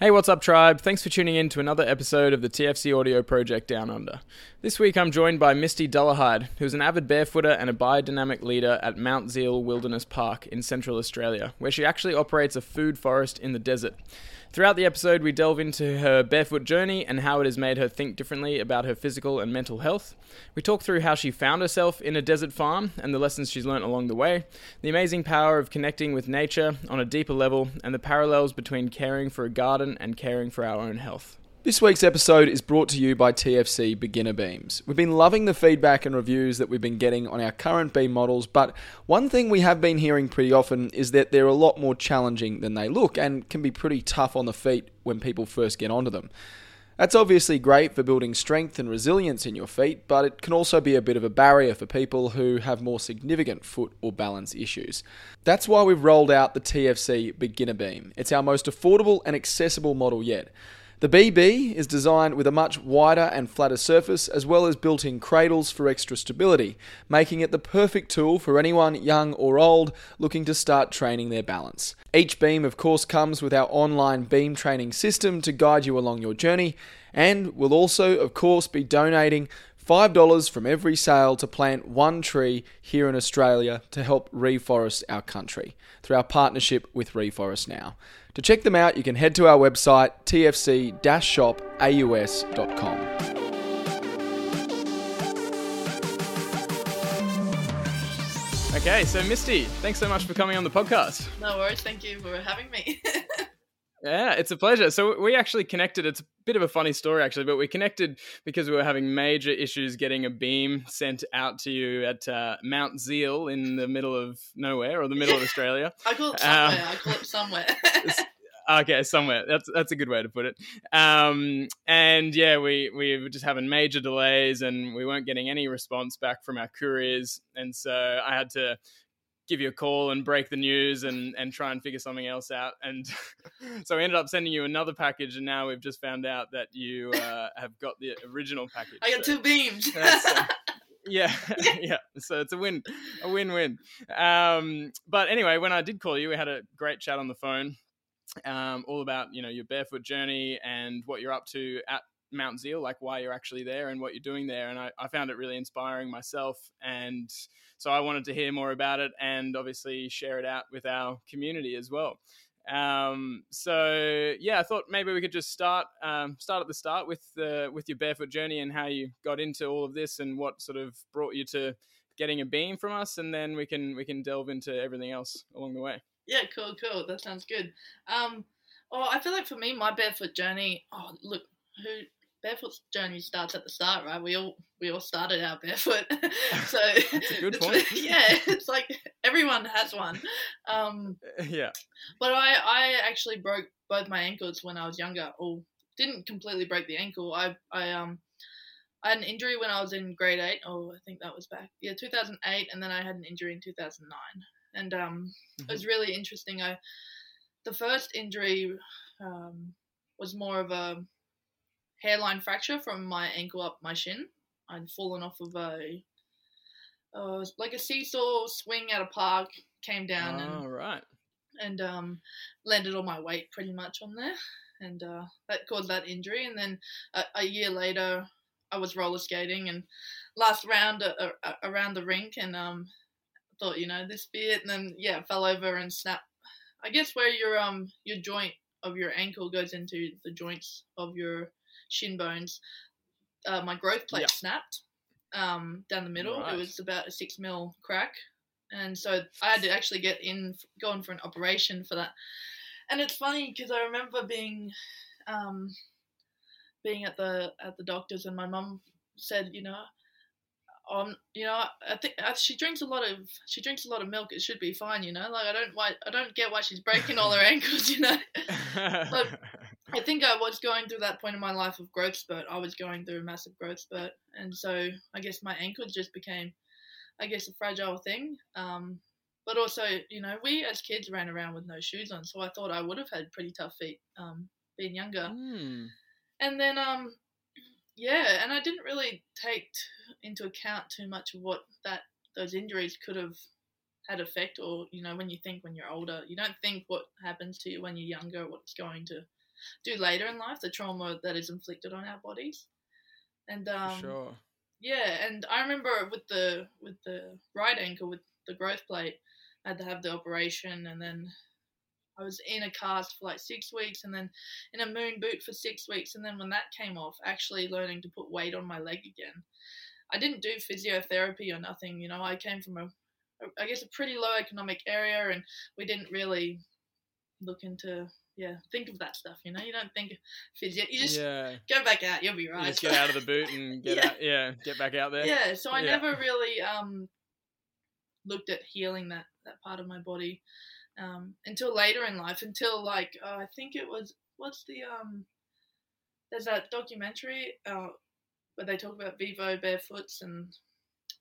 Hey, what's up, tribe? Thanks for tuning in to another episode of the TFC Audio Project Down Under. This week I'm joined by Misty Dullahide, who's an avid barefooter and a biodynamic leader at Mount Zeil Wilderness Park in Central Australia, where she actually operates a food forest in the desert. Throughout the episode, we delve into her barefoot journey and how it has made her think differently about her physical and mental health. We talk through how she found herself in a desert farm and the lessons she's learnt along the way, the amazing power of connecting with nature on a deeper level, and the parallels between caring for a garden and caring for our own health. This week's episode is brought to you by TFC Beginner Beams. We've been loving the feedback and reviews that we've been getting on our current beam models, but one thing we have been hearing pretty often is that they're a lot more challenging than they look and can be pretty tough on the feet when people first get onto them. That's obviously great for building strength and resilience in your feet, but it can also be a bit of a barrier for people who have more significant foot or balance issues. That's why we've rolled out the TFC Beginner Beam. It's our most affordable and accessible model yet. The BB is designed with a much wider and flatter surface as well as built in cradles for extra stability, making it the perfect tool for anyone young or old looking to start training their balance. Each beam, of course, comes with our online beam training system to guide you along your journey, and we'll also, of course, be donating $5 from every sale to plant one tree here in Australia to help reforest our country through our partnership with Reforest Now. To check them out, you can head to our website tfc-shopaus.com. Okay, so Misty, thanks so much for coming on the podcast. No worries, thank you for having me. Yeah, it's a pleasure. So we actually connected. It's a bit of a funny story, actually, but we connected because we were having major issues getting a beam sent out to you at uh, Mount Zeil in the middle of nowhere or the middle of Australia. I call it somewhere. Um, I call it somewhere. okay, somewhere. That's that's a good way to put it. Um, and yeah, we we were just having major delays, and we weren't getting any response back from our couriers, and so I had to give you a call and break the news and and try and figure something else out. And so we ended up sending you another package, and now we've just found out that you uh, have got the original package. I got so two beams. uh, yeah, yeah. So it's a win, a win-win. Um, but anyway, when I did call you, we had a great chat on the phone, um, all about you know your barefoot journey and what you're up to at Mount Zeil, like why you're actually there and what you're doing there. And I, I found it really inspiring myself. And so I wanted to hear more about it and obviously share it out with our community as well. Um, so yeah, I thought maybe we could just start um, start at the start with uh, with your barefoot journey and how you got into all of this and what sort of brought you to getting a beam from us, and then we can we can delve into everything else along the way. Yeah, cool, cool. That sounds good. Um, oh, I feel like for me, my barefoot journey. Oh, look, who barefoot journey starts at the start, right? We all we all started out barefoot, so good point. yeah, it's like everyone has one. Um, yeah, but I I actually broke both my ankles when I was younger. Or didn't completely break the ankle. I I um I had an injury when I was in grade eight. Oh, I think that was back yeah 2008, and then I had an injury in 2009, and um mm-hmm. it was mm-hmm. really interesting. I the first injury um, was more of a hairline fracture from my ankle up my shin. I'd fallen off of a uh, like a seesaw swing at a park, came down oh, and right. and um, landed all my weight pretty much on there, and uh, that caused that injury. And then a, a, year later, I was roller skating and last round uh, around the rink, and um, thought you know this be it, and then yeah, fell over and snapped. I guess where your um your joint of your ankle goes into the joints of your shin bones, uh, my growth plate yep. snapped um, down the middle. Right. It was about a six mil crack, and so I had to actually get in, going for an operation for that. And it's funny because I remember being, um, being at the at the doctor's, and my mum said, you know, um, you know, I think she drinks a lot of she drinks a lot of milk. It should be fine, you know. Like I don't why I don't get why she's breaking all her ankles, you know. but I think I was going through that point in my life of growth spurt. I was going through a massive growth spurt, and so I guess my ankle just became, I guess, a fragile thing. Um, but also, you know, we as kids ran around with no shoes on, so I thought I would have had pretty tough feet um, being younger. Mm. And then, um, yeah, and I didn't really take into account too much of what that those injuries could have had effect, or you know, when you think when you're older, you don't think what happens to you when you're younger, what's going to do later in life, the trauma that is inflicted on our bodies. And um, sure. Yeah, and I remember with the with the right ankle with the growth plate, I had to have the operation, and then I was in a cast for like six weeks, and then in a moon boot for six weeks, and then when that came off, actually learning to put weight on my leg again. I didn't do physiotherapy or nothing, you know. I came from a, I guess, a pretty low economic area, and we didn't really look into yeah, think of that stuff. You know, you don't think physio. You just yeah. go back out. You'll be right. You just get out of the boot and get Yeah. out. Yeah, get back out there. Yeah, so I Yeah. never really um looked at healing that that part of my body um until later in life. Until like uh, I think it was what's the um there's that documentary uh where they talk about Vivo barefoots and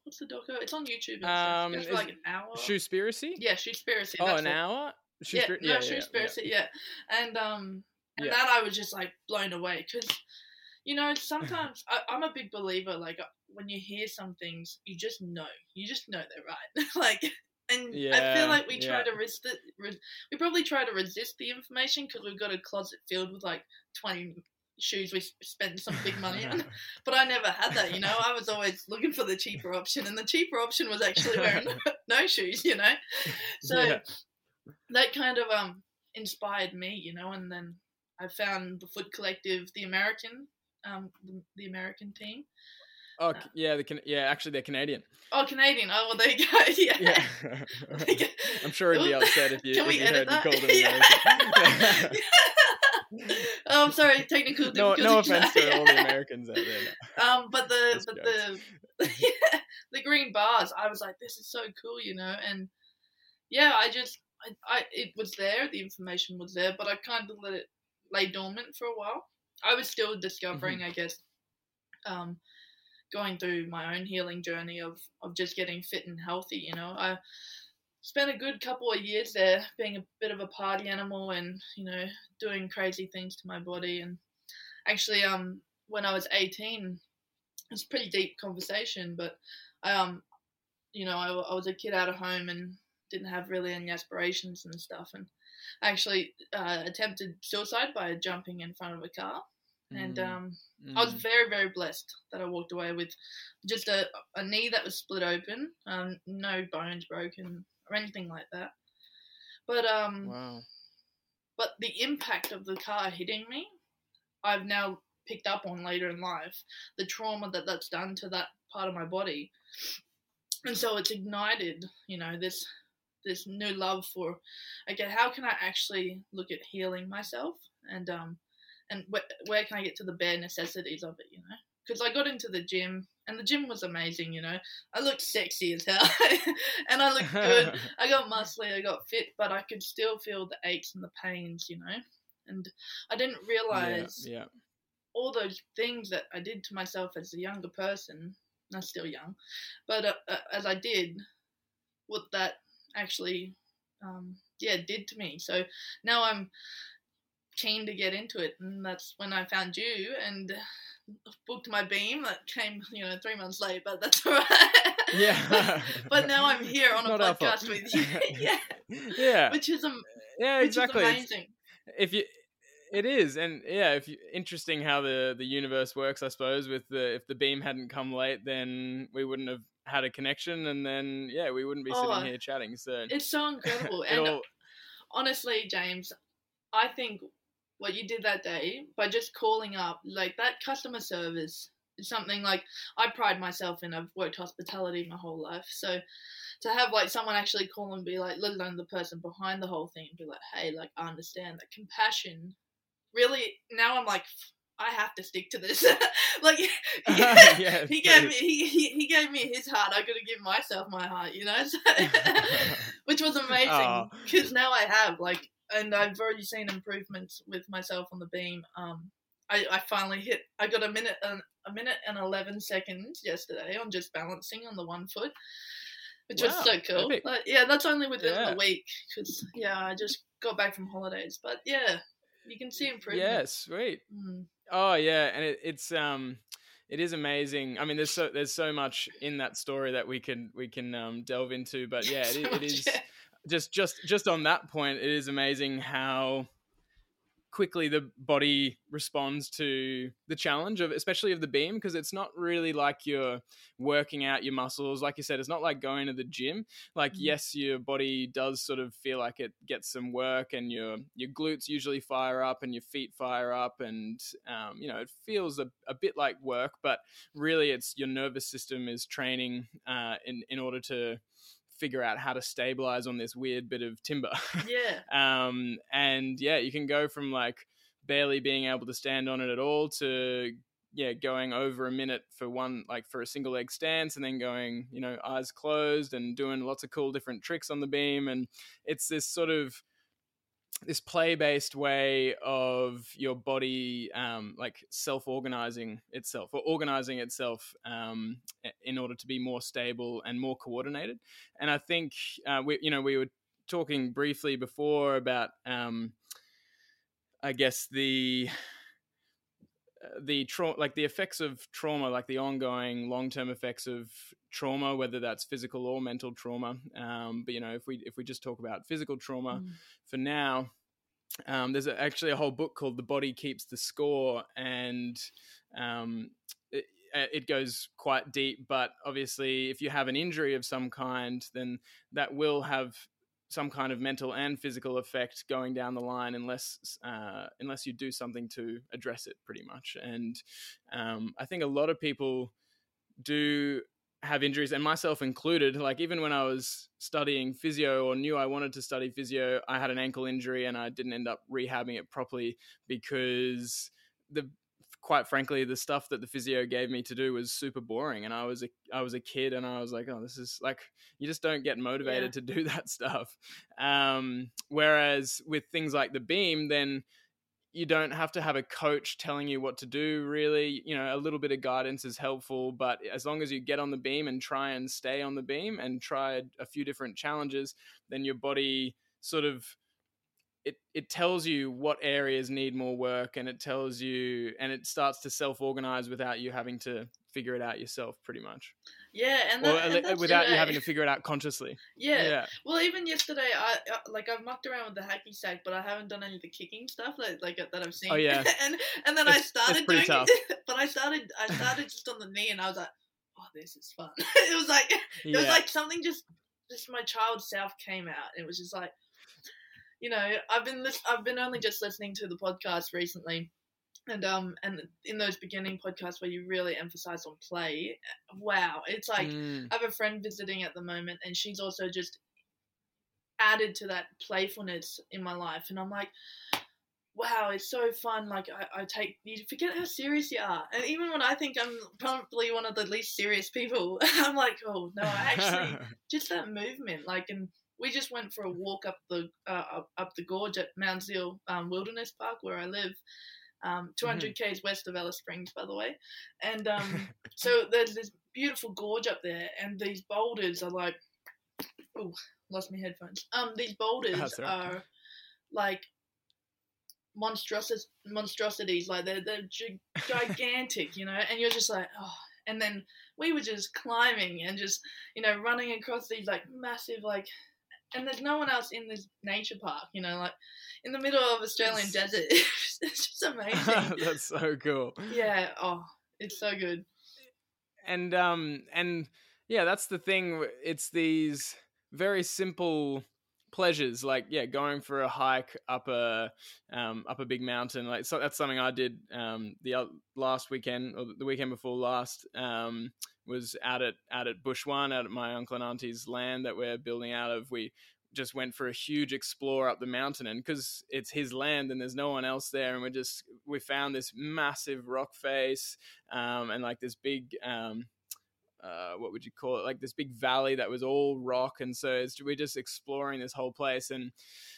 what's the doco? It's on YouTube. Um, it's for like an hour. Shoespiracy. Yeah, Shoespiracy. Oh, that's an it. hour. Yeah, no, Shoespiracy. Yeah. and um, and Yeah. that I was just like blown away because, you know, sometimes I, I'm a big believer. Like uh, when you hear some things, you just know, you just know they're right. like, and I feel like we try to resist it. Re- we probably try to resist the information because we've got a closet filled with like twenty shoes we s- spent some big money on. But I never had that, you know. I was always looking for the cheaper option, and the cheaper option was actually wearing no shoes, you know. So Yeah. That kind of um inspired me, you know. And then I found the Foot Collective, the American, um, the, the American team. Oh, c- yeah. The can- yeah. Actually, they're Canadian. Oh, Canadian. Oh, well, there you go. Yeah. Yeah. I'm sure he'd be upset if you, if you heard that? called it American. oh, I'm sorry. Technical no, difficulties. no offense to all the Americans out there. Um, but the Just but jokes. the the green bars, I was like, this is so cool, you know. And yeah, I just I, I it was there, the information was there, but I kind of let it lay dormant for a while. I was still discovering, I guess, um, going through my own healing journey of of just getting fit and healthy. You know, I spent a good couple of years there being a bit of a party animal and you know doing crazy things to my body and actually um when I was 18 it was a pretty deep conversation but um you know I, I was a kid out of home and didn't have really any aspirations and stuff and I actually uh, attempted suicide by jumping in front of a car and Mm, um I was mm. very, very blessed that I walked away with just a, a knee that was split open, um, no bones broken or anything like that. But um, Wow. but the impact of the car hitting me, I've now picked up on later in life. The trauma that that's done to that part of my body, and so it's ignited, you know, this this new love for, okay, how can I actually look at healing myself and um and wh- where can I get to the bare necessities of it, you know? Because I got into the gym, and the gym was amazing, you know. I looked sexy as hell, and I looked good. I got muscly, I got fit, but I could still feel the aches and the pains, you know. And I didn't yeah, realize yeah. all those things that I did to myself as a younger person. I'm still young, but uh, uh, as I did, what that actually, um, yeah, did to me. So now I'm keen to get into it, and that's when I found you and booked my beam. That came, you know, three months late, but that's alright. Yeah. but now I'm here on a Not podcast with you. yeah, yeah. which is um, Yeah, exactly. is It's- amazing. if you it is and yeah if you, interesting how the the universe works i suppose with the if the beam hadn't come late then we wouldn't have had a connection and then yeah we wouldn't be Oh, sitting here chatting so It's so incredible, and all, honestly, James, I think what you did that day by just calling up, like that customer service is something like I pride myself in. I've worked hospitality my whole life, so to have like someone actually call and be like, let alone the person behind the whole thing, be like, hey, like I understand that compassion. Really, now I'm like, I have to stick to this. like, Yeah, he gave me he, he, he gave me his heart. I got to give myself my heart, you know. So, which was amazing because now I have like, and I've already seen improvements with myself on the beam. Um, I, I finally hit. I got a minute and a minute and eleven seconds yesterday on just balancing on the one foot, which was so cool. But yeah, that's only within Yeah. the week because yeah, I just got back from holidays. But yeah, you can see improvement. yeah sweet Mm. Oh yeah and it, it's um it is amazing i mean there's so there's so much in that story that we can we can um delve into but yeah it, it is yeah. just just just on that point it is amazing how quickly the body responds to the challenge of especially of the beam because it's not really like you're working out your muscles like you said it's not like going to the gym like Mhm. yes your body does sort of feel like it gets some work and your your glutes usually fire up and your feet fire up and um, you know it feels a, a bit like work but really it's your nervous system is training uh, in in order to figure out how to stabilize on this weird bit of timber Yeah. um, and yeah, you can go from like barely being able to stand on it at all to yeah, going over a minute for one like for a single leg stance and then going, you know, eyes closed and doing lots of cool different tricks on the beam and it's this sort of this play based way of your body um, like self organizing itself or organizing itself um, in order to be more stable and more coordinated. And I think uh, we, you know, we were talking briefly before about, um, I guess the the trauma, like the effects of trauma, like the ongoing long-term effects of trauma, whether that's physical or mental trauma. Um, but you know, if we if we just talk about physical trauma Mm. for now, um, there's a, actually a whole book called "The Body Keeps the Score," and um, it, it goes quite deep. But obviously, if you have an injury of some kind, then that will have some kind of mental and physical effect going down the line unless uh, unless you do something to address it pretty much. And um, i think a lot of people do have injuries and myself included. Like even when i was studying physio or knew i wanted to study physio i had an ankle injury and i didn't end up rehabbing it properly because the quite frankly the stuff that the physio gave me to do was super boring and i was a i was a kid and i was like oh this is like you just don't get motivated to do that stuff. Um, whereas with things like the beam then you don't have to have a coach telling you what to do really. You know a little bit of guidance is helpful but as long as you get on the beam and try and stay on the beam and try a few different challenges then your body sort of it, it tells you what areas need more work and it tells you and it starts to self-organize without you having to figure it out yourself pretty much Yeah, and, or that, and without it, you having to figure it out consciously Yeah. yeah Well, even yesterday, I uh, like I've mucked around with the hacky sack, but I haven't done any of the kicking stuff like like that I've seen. Oh, yeah. and and then I It's- it's started doing tough. it, but I started I started just on the knee, and I was like, oh, this is fun. it was like it was like something just just my child self came out. It was just like, you know, I've been lis- I've been only just listening to the podcast recently. And um and in those beginning podcasts where you really emphasize on play, wow, it's like Mm. I have a friend visiting at the moment, and she's also just added to that playfulness in my life. And I'm like, wow, it's so fun. Like, I, I take, you forget how serious you are. And even when I think I'm probably one of the least serious people, I'm like, oh, no, I actually, just that movement. Like, and we just went for a walk up the uh, up, up the gorge at Mount Zeil um, Wilderness Park where I live. Um, 200 k's west of Alice Springs, by the way, and um, so there's this beautiful gorge up there, and these boulders are like, oh, lost my headphones. Um, these boulders right. are like monstrosities, monstrosities, like they're they're gi- gigantic, you know, and you're just like, oh, and then we were just climbing and just you know running across these like massive like. And there's no one else in this nature park, you know, like in the middle of Australian desert. it's just amazing. That's so cool. yeah. Oh, it's so good. and um and yeah that's the thing it's these very simple pleasures like yeah going for a hike up a um up a big mountain like so that's something i did um the last weekend or the weekend before last um was out at out at bush one out at my uncle and auntie's land that we're building out of we just went for a huge explore up the mountain and because it's his land and there's no one else there and we just we found this massive rock face um, and like this big um, uh, what would you call it? Like this big valley that was all rock and so we're just exploring this whole place and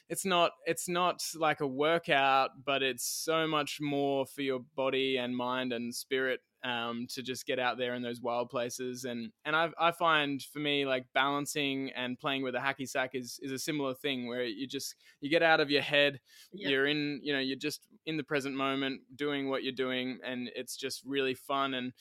it's not it's not like a workout but it's so much more for your body and mind and spirit um, to just get out there in those wild places and and I, I find for me like balancing and playing with a hacky sack is is a similar thing where you just you get out of your head Yeah. you're in you know you're just in the present moment doing what you're doing and it's just really fun and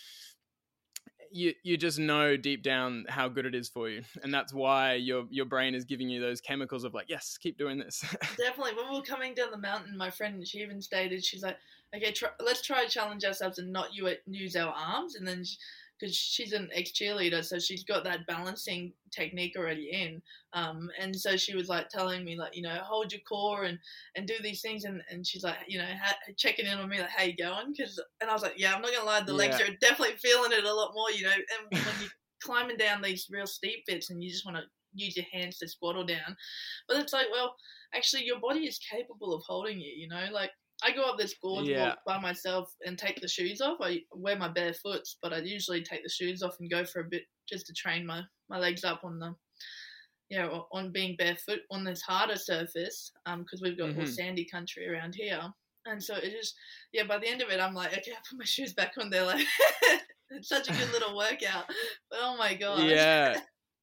you you just know deep down how good it is for you, and that's why your your brain is giving you those chemicals of like, yes, keep doing this. Definitely. When we were coming down the mountain, my friend she even stated she's like, okay, try, let's try to challenge ourselves and not use our arms, and then. She, because she's an ex cheerleader, so she's got that balancing technique already in. Um, and so she was like telling me like, you know, hold your core and and do these things, and, and she's like, you know, ha- checking in on me like, how you going? Because and I was like, yeah, I'm not gonna lie, the yeah. legs are definitely feeling it a lot more, you know. And when you're climbing down these real steep bits, and you just want to use your hands to squat or down, but it's like, well, actually, your body is capable of holding you, you know, like I go up this gorge yeah. walk by myself and take the shoes off. I wear my bare foot, but I usually take the shoes off and go for a bit just to train my, my legs up on the, you know, on being barefoot on this harder surface, um, because we've got mm-hmm. more sandy country around here. And so it just, yeah, by the end of it, I'm like, okay, I put my shoes back on there. Like, it's such a good little workout. But oh my God. Yeah.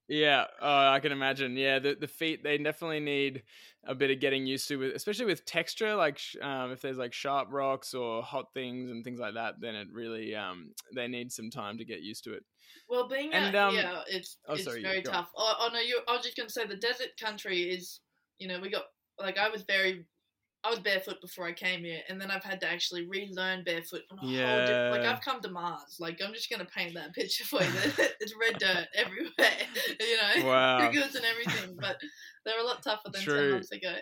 Yeah, oh, I can imagine. Yeah, the the feet they definitely need a bit of getting used to, with, especially with texture. Like um, if there's like sharp rocks or hot things and things like that, then it really um, they need some time to get used to it. Well, being and, out um, here, it's oh, it's sorry, very tough. Oh, oh, no, you. I was just gonna say the desert country is, you know, we got like I was very I was barefoot before I came here, and then I've had to actually relearn barefoot on a yeah. whole different. Like I've come to Mars. Like I'm just gonna paint that picture for you. it's red dirt everywhere, you know, wow. crickets and everything. But they're a lot tougher than True. ten months ago.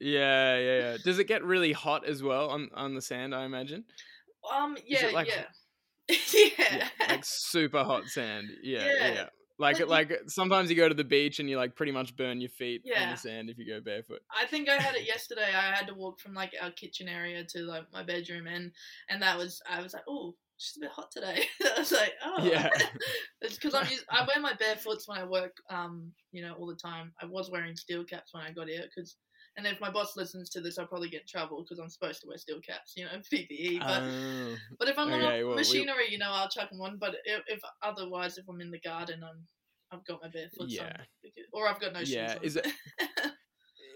yeah, yeah, yeah. Does it get really hot as well on on the sand? I imagine. Um. Yeah. Like, yeah. yeah. yeah. Like super hot sand. Yeah. Yeah. yeah. Like but like sometimes you go to the beach and you like pretty much burn your feet yeah. on the sand if you go barefoot. I think I had it yesterday. I had to walk from like our kitchen area to like my bedroom and and that was I was like, oh, she's a bit hot today. I was like, oh, yeah. it's because I'm used, I wear my bare barefoots when I work, um, you know, all the time. I was wearing steel caps when I got here because and if my boss listens to this, I'll probably get in trouble because I'm supposed to wear steel caps, you know, PPE. But oh, but if I'm okay, on well, machinery, we... you know, I'll chuck them on. But if, if, otherwise, if I'm in the garden, I'm I've got my barefoot. Yeah. or I've got no shoes. Yeah. On. Is it?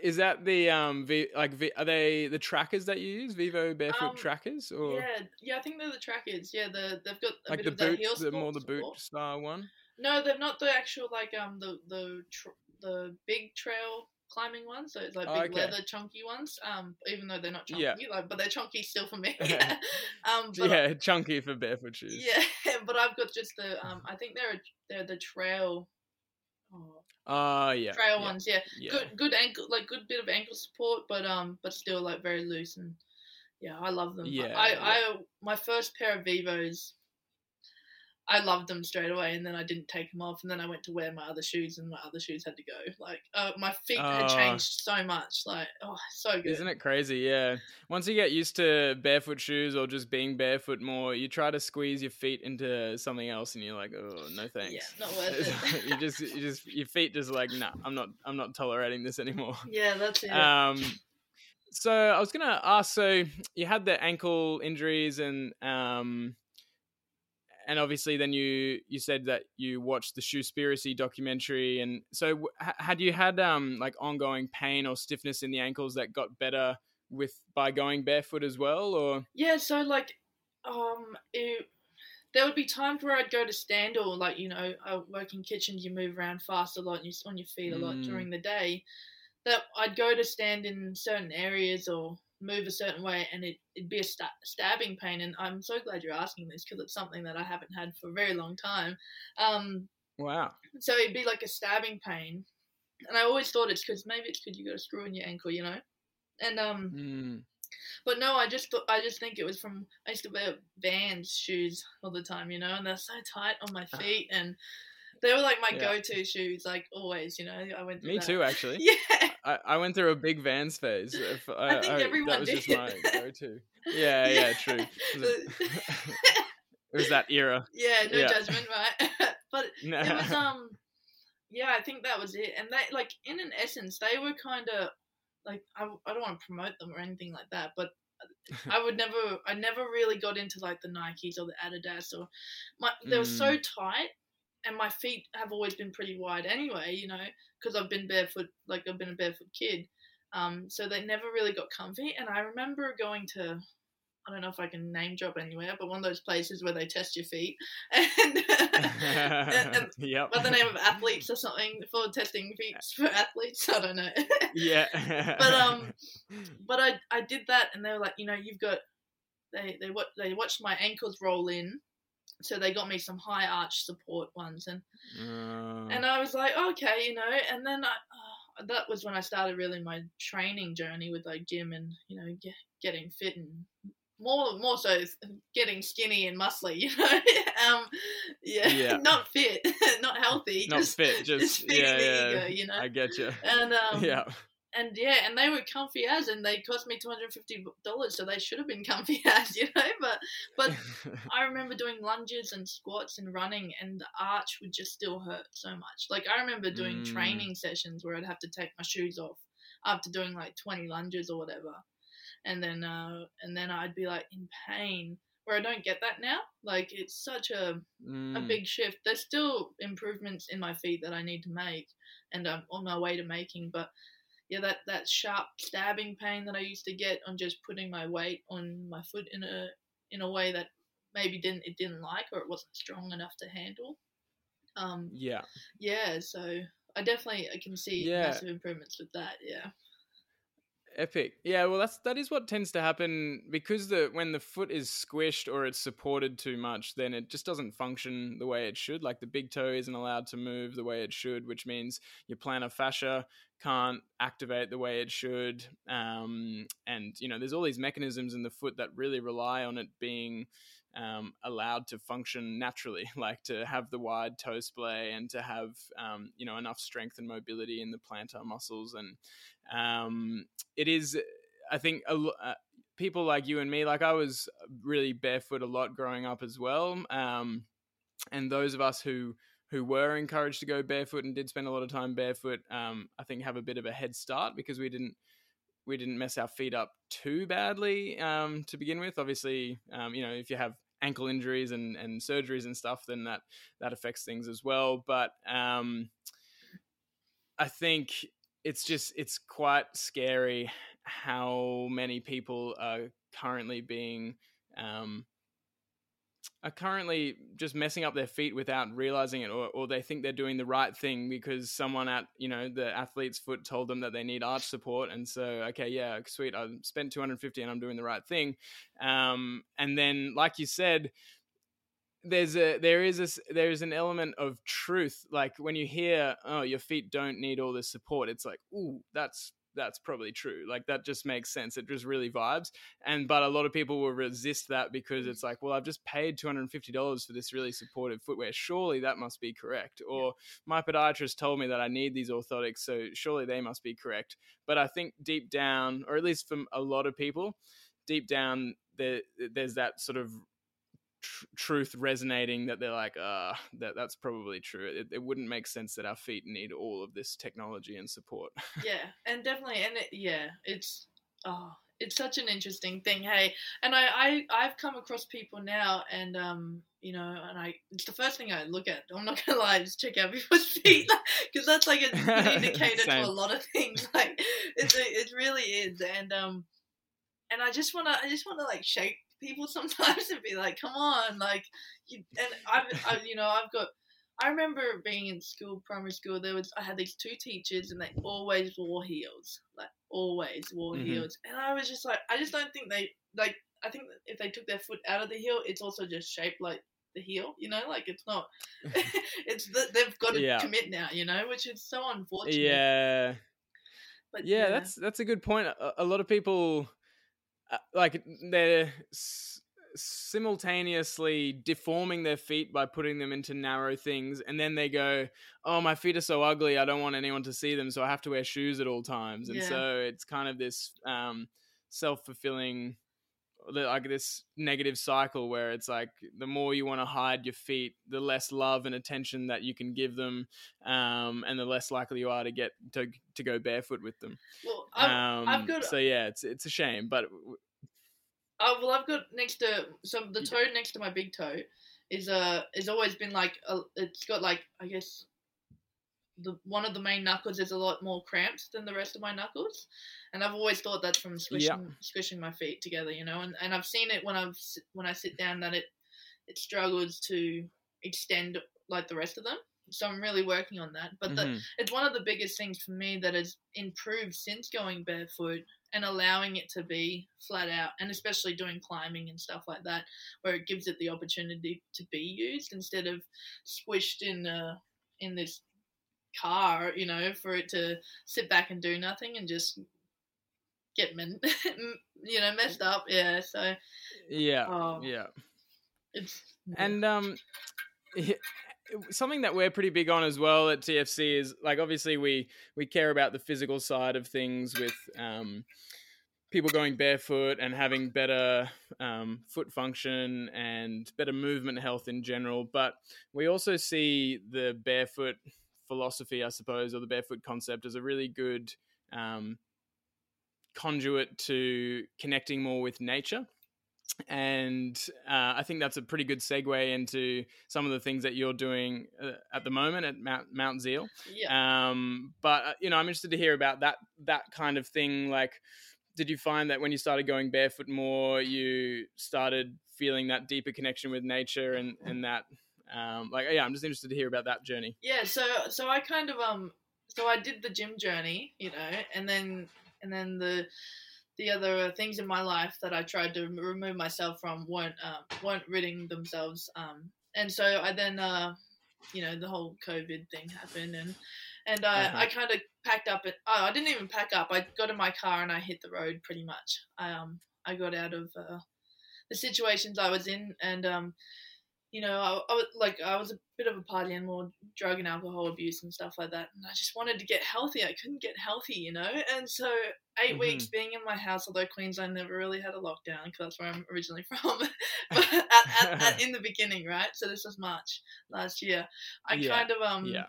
is that the um v, like v, are they the trackers that you use Vivo barefoot um, trackers or yeah yeah I think they're the trackers yeah the they've got like the boot the more the boot style one no they're not the actual like um the the tr- the big trail climbing ones, so it's like big okay. leather chunky ones. Um, even though they're not chunky, yeah. like, but they're chunky still for me. um, yeah, chunky for barefoot shoes. Yeah, but I've got just the um, I think they're they're the trail. Oh, uh, yeah, trail yeah. ones. Yeah. yeah, good good ankle, like good bit of ankle support, but um, but still like very loose and yeah, I love them. Yeah, I, I, I my first pair of Vivos I loved them straight away, and then I didn't take them off, and then I went to wear my other shoes, and my other shoes had to go. Like, uh, my feet had oh. changed so much. Like, oh, so good. Isn't it crazy? Yeah. Once you get used to barefoot shoes or just being barefoot more, you try to squeeze your feet into something else, and you're like, oh, no thanks. Yeah, not worth it. you just, you just, your feet just like, nah, I'm not, I'm not tolerating this anymore. Yeah, that's it. Um. So I was gonna ask. So you had the ankle injuries and um and obviously then you you said that you watched the Shoespiracy documentary and so had you had um like ongoing pain or stiffness in the ankles that got better with by going barefoot as well or yeah so like um it, there would be times where I'd go to stand or like you know I work in kitchens you move around fast a lot and you're on your feet a lot mm. during the day that I'd go to stand in certain areas or move a certain way and it, it'd be a sta- stabbing pain. And I'm so glad you're asking this because it's something that I haven't had for a very long time. Um, wow. So it'd be like a stabbing pain. And I always thought it's because maybe it's because you got a screw in your ankle, you know? And, um, mm. but no, I just thought, I just think it was from, I used to wear Vans shoes all the time, you know, and they're so tight on my feet. And, they were like my yeah. go-to shoes, like always. You know, I went. Me that. too, actually. yeah. I, I went through a big Vans phase. If, I, I think I, everyone That was did. just my go-to. Yeah, yeah, true. It was, that era. Yeah, no yeah. judgment, right? but no. it was um, yeah, I think that was it. And they like in an essence, they were kind of like I, I don't want to promote them or anything like that, but I would never, I never really got into like the Nikes or the Adidas or my. They were mm. so tight and my feet have always been pretty wide anyway, you know, because I've been barefoot, like I've been a barefoot kid. Um, so they never really got comfy. And I remember going to, I don't know if I can name drop anywhere, but one of those places where they test your feet and, and, and yep. by the name of athletes or something for testing feet for athletes. I don't know. yeah. but um, but I I did that, and they were like, you know, you've got they they what they watched my ankles roll in, so they got me some high arch support ones, and Uh, and I was like, okay, you know, and then I. Uh, that was when I started really my training journey with like gym and you know get, getting fit and more more so getting skinny and muscly, you know. um, yeah, Yeah. not fit, not healthy, not just, fit, just, just yeah, yeah. ego, you know. I get you. and um, yeah. And yeah, and they were comfy as, and they cost me two hundred fifty dollars, so they should have been comfy as, you know. But but I remember doing lunges and squats and running, and the arch would just still hurt so much. Like I remember doing Mm. training sessions where I'd have to take my shoes off after doing like twenty lunges or whatever, and then uh, and then I'd be like in pain. Where I don't get that now. Like it's such a a Mm, big shift. There's still improvements in my feet that I need to make, and I'm on my way to making. But yeah, that that sharp stabbing pain that I used to get on just putting my weight on my foot in a in a way that maybe didn't it didn't like or it wasn't strong enough to handle. Um, yeah. yeah, so I definitely I can see Yeah. massive improvements with that. Yeah, Epic. Yeah, well that's that is what tends to happen because the when the foot is squished or it's supported too much, then it just doesn't function the way it should. Like the big toe isn't allowed to move the way it should, which means your plantar fascia can't activate the way it should. Um, and you know, there's all these mechanisms in the foot that really rely on it being um, allowed to function naturally, like to have the wide toe splay and to have um, you know enough strength and mobility in the plantar muscles. And um, it is i think a, uh, people like you and me like i was really barefoot a lot growing up as well. Um, and those of us who who were encouraged to go barefoot and did spend a lot of time barefoot um, i think have a bit of a head start because we didn't we didn't mess our feet up too badly um, to begin with. Obviously um, you know if you have ankle injuries and, and surgeries and stuff then that that affects things as well. But um, i think it's just it's quite scary how many people are currently being um, are currently just messing up their feet without realizing it or, or they think they're doing the right thing because someone at you know the athlete's foot told them that they need arch support. And so okay yeah sweet i spent 250 and i'm doing the right thing. Um, and then like you said there's a there is a there is an element of truth. Like when you hear oh your feet don't need all this support it's like ooh that's that's probably true like that just makes sense it just really vibes and but a lot of people will resist that because mm. it's like well i've just paid $250 for this really supportive footwear surely that must be correct or my podiatrist told me that i need these orthotics so surely they must be correct but i think deep down or at least from a lot of people deep down there there's that sort of tr- truth resonating that they're like, ah, that that's probably true. It, it wouldn't make sense that our feet need all of this technology and support. yeah, and definitely, and it, yeah, it's oh, it's such an interesting thing. Hey, and I, I I've come across people now, and um, you know, and I it's the first thing I look at. I'm not gonna lie, just check out people's feet because that's like a good indicator to a lot of things. Like it's it really is, and um, and I just wanna I just wanna like shake people sometimes would be like, come on, like you. And I've I, you know I've got. I remember being in school, primary school. There was I had these two teachers, and they always wore heels, like always wore Mhm. heels. And I was just like, I just don't think they like. I think if they took their foot out of the heel, it's also just shaped like the heel. You know, like it's not. it's that they've got to Yeah. commit now. You know, which is so unfortunate. yeah, but yeah, that's that's a good point. A, a lot of people, uh, like they're s- simultaneously deforming their feet by putting them into narrow things, and then they go, "Oh, my feet are so ugly. I don't want anyone to see them, so I have to wear shoes at all times." And Yeah. so it's kind of this um, self fulfilling. Like this negative cycle where it's like the more you want to hide your feet, the less love and attention that you can give them, um, and the less likely you are to get to to go barefoot with them. Well, I've, Um, I've got so yeah, it's it's a shame, but Oh well, I've got next to so the toe next to my big toe is uh is always been like a, it's got like I guess the one of the main knuckles is a lot more cramped than the rest of my knuckles, and I've always thought that's from squishing Yep. squishing my feet together, you know. And, and I've seen it when I've when I sit down that it it struggles to extend like the rest of them. So I'm really working on that. But the, Mhm. it's one of the biggest things for me that has improved since going barefoot and allowing it to be flat out and especially doing climbing and stuff like that where it gives it the opportunity to be used instead of squished in uh, in this car you know for it to sit back and do nothing and just get men- you know messed up yeah so yeah, oh, yeah. it's And um, something that we're pretty big on as well at TFC is like obviously we we care about the physical side of things with um, people going barefoot and having better um, foot function and better movement health in general. But we also see the barefoot philosophy, I suppose, or the barefoot concept as a really good um, conduit to connecting more with nature and uh, I think that's a pretty good segue into some of the things that you're doing uh, at the moment at Mount Mount Zeil. yeah Um, but uh, you know, I'm interested to hear about that that kind of thing. Like, did you find that when you started going barefoot more, you started feeling that deeper connection with nature and and that um, like yeah, I'm just interested to hear about that journey. yeah so so i kind of um so i did the gym journey you know and then and then the the other things in my life that i tried to remove myself from weren't um, weren't ridding themselves um and so i then uh you know the whole covid thing happened and and I, Uh-huh. i kind of packed up it oh i didn't even pack up i got in my car and i hit the road pretty much i um i got out of uh, the situations i was in and um you know, I, I was like I was a bit of a party and more drug and alcohol abuse and stuff like that, and I just wanted to get healthy. I couldn't get healthy, you know, and so 8 Mhm. weeks being in my house, although Queensland never really had a lockdown because that's where I'm originally from, but at, at, at, in the beginning, right? So this was March last year. I Yeah, kind of um yeah.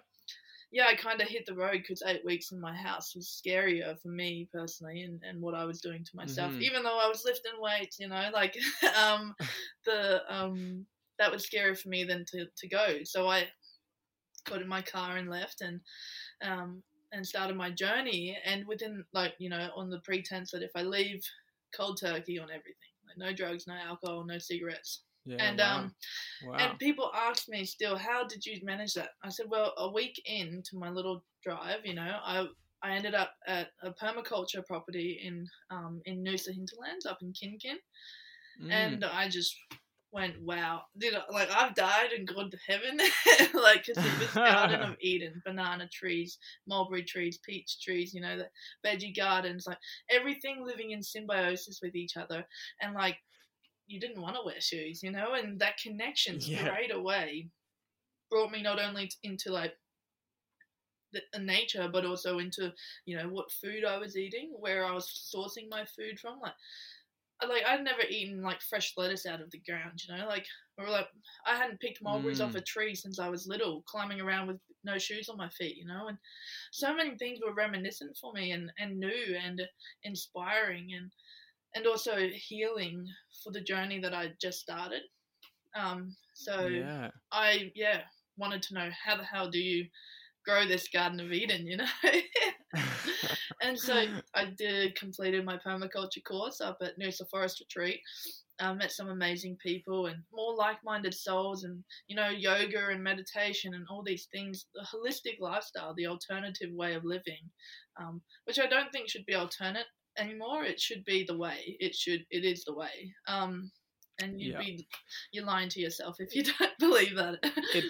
yeah, I kind of hit the road because eight weeks in my house was scarier for me personally, and, and what I was doing to myself. Mhm. Even though I was lifting weights, you know, like um, the um, that was scarier for me than to, to go. So I got in my car and left, and um, and started my journey. And within like you know, on the pretense that if I leave cold turkey on everything, like no drugs, no alcohol, no cigarettes, Yeah, and wow. um, wow. and people ask me still, how did you manage that? I said, well, a week into my little drive, you know, I I ended up at a permaculture property in um, in Noosa Hinterlands up in Kin Kin, Mm. and I just went, wow, you know, like I've died and gone to heaven, like because it was Garden of Eden, banana trees, mulberry trees, peach trees, you know, the veggie gardens, like everything living in symbiosis with each other, and like you didn't want to wear shoes, you know, and that connection Yeah. straight away brought me not only into like the, the nature, but also into you know what food I was eating, where I was sourcing my food from, like. Like I'd never eaten like fresh lettuce out of the ground, you know. Like or like I hadn't picked mulberries off Mm. a tree since I was little, climbing around with no shoes on my feet, you know. And so many things were reminiscent for me and, and new and inspiring and and also healing for the journey that I just started. Um, so yeah. I yeah wanted to know how the hell do you grow this Garden of Eden, you know? and so I did completed my permaculture course up at Noosa Forest Retreat. Um, met some amazing people and more like-minded souls, and you know, yoga and meditation and all these things. The holistic lifestyle, the alternative way of living, um, which I don't think should be alternate anymore. It should be the way. It should. It is the way. Um, and you'd Yeah. be you're lying to yourself if you don't believe that. It-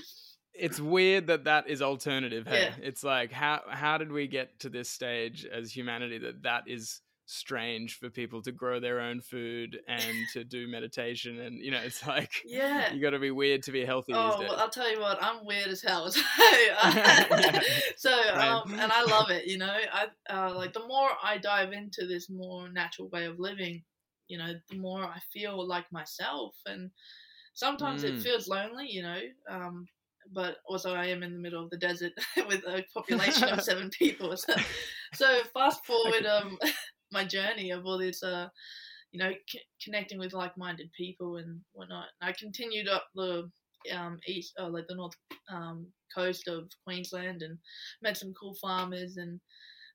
it's weird that that is alternative. Hey, Yeah. it's like how how did we get to this stage as humanity that that is strange for people to grow their own food and to do meditation and you know it's like yeah. you got to be weird to be healthy Oh, well, I'll tell you what, I'm weird as hell. So, Yeah. so um, and I love it. You know, I uh, like the more I dive into this more natural way of living, you know, the more I feel like myself. And sometimes Mm. it feels lonely, you know. Um, but also I am in the middle of the desert with a population of seven people. So, so fast forward um my journey of all this uh you know c- connecting with like-minded people and whatnot. I continued up the um, east, or like the north um, coast of Queensland, and met some cool farmers and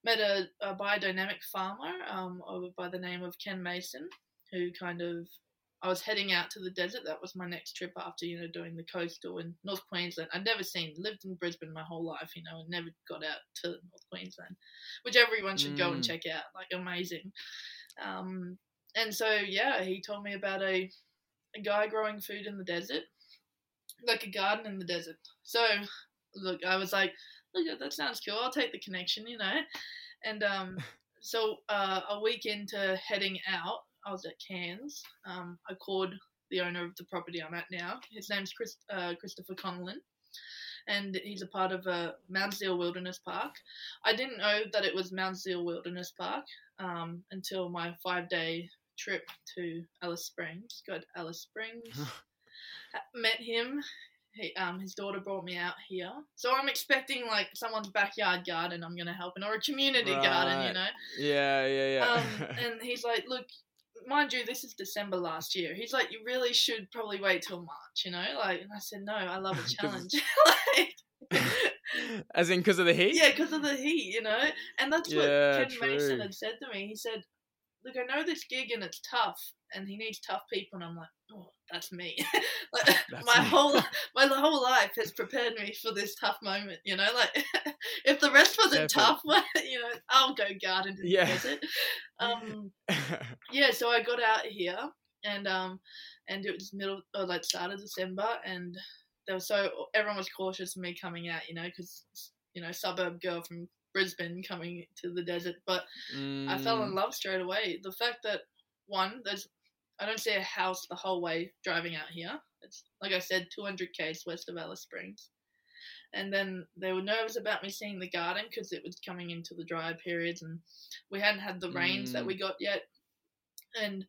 met a, a biodynamic farmer um, by the name of Ken Mason, who kind of I was heading out to the desert. That was my next trip after you know doing the coastal in North Queensland. I'd never seen lived in Brisbane my whole life, you know, and never got out to North Queensland, which everyone should mm. go and mm. check out. Like amazing. Um, and so yeah, he told me about a a guy growing food in the desert, like a garden in the desert. So look, I was like, look, that sounds cool. I'll take the connection, you know. And um, so uh, a week into heading out, I was at Cairns. Um, I called the owner of the property I'm at now. His name's Chris, uh, Christopher Connellan, and he's a part of a Mount Zeil Wilderness Park. I didn't know that it was Mount Zeil Wilderness Park um, until my five day trip to Alice Springs. Got Alice Springs. met him. He, um, his daughter brought me out here, so I'm expecting like someone's backyard garden. I'm gonna help in, or a community right. garden, you know. Yeah, yeah, yeah. um, and he's like, "Look, mind you, this is December last year. He's like, you really should probably wait till March, you know? Like, and I said, no, I love a challenge. like, As in, because of the heat? Yeah, because of the heat, you know? And that's yeah, what Ken true. Mason had said to me. He said, look, I know this gig and it's tough, and he needs tough people. And I'm like, that's me. like, that's my me. whole my whole life has prepared me for this tough moment. You know, like if the rest wasn't tough, you know, I'll go garden in yeah. the desert. Um, yeah, so I got out here, and um, and it was middle or like start of December, and there was so everyone was cautious of me coming out. You know, because you know, suburb girl from Brisbane coming to the desert, but mm. I fell in mm. love straight away. The fact that one, there's I don't see a house the whole way driving out here. It's like I said, 200 k's west of Alice Springs. And then they were nervous about me seeing the garden because it was coming into the dry periods and we hadn't had the rains mm. that we got yet. And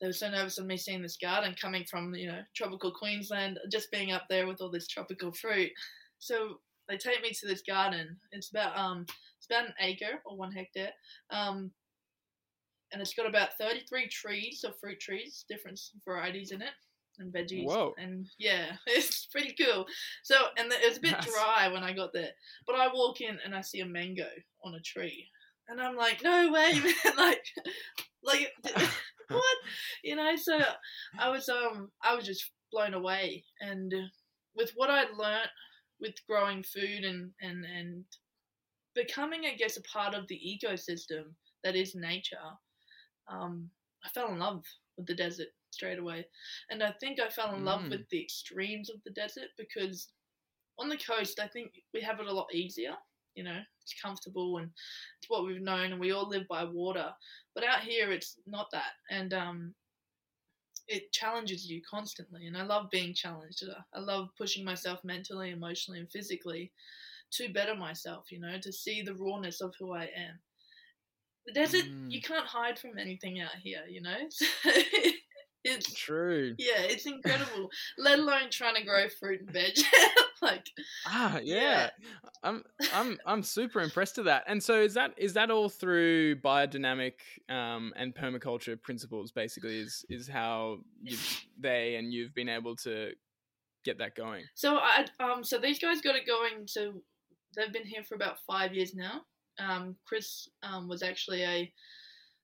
they were so nervous of me seeing this garden coming from, you know, tropical Queensland, just being up there with all this tropical fruit. So they take me to this garden. It's about um it's about an acre or one hectare. Um and it's got about 33 trees of fruit trees, different varieties in it, and veggies. Whoa. And yeah, it's pretty cool. So, and it was a bit nice. dry when I got there, but I walk in and I see a mango on a tree, and I'm like, no way, man! like, like what? You know? So I was um I was just blown away, and with what I'd learnt with growing food and and and becoming, I guess, a part of the ecosystem that is nature um, I fell in love with the desert straight away. And I think I fell in mm. love with the extremes of the desert because on the coast, I think we have it a lot easier. You know, it's comfortable and it's what we've known, and we all live by water. But out here, it's not that. And um, it challenges you constantly. And I love being challenged. I love pushing myself mentally, emotionally, and physically to better myself, you know, to see the rawness of who I am. The desert, mm. you can't hide from anything out here, you know? it's true. Yeah, it's incredible. Let alone trying to grow fruit and veg. like Ah, yeah. yeah. I'm I'm I'm super impressed with that. And so is that is that all through biodynamic um, and permaculture principles basically is is how they and you've been able to get that going? So I um so these guys got it going so they've been here for about 5 years now um, Chris um, was actually a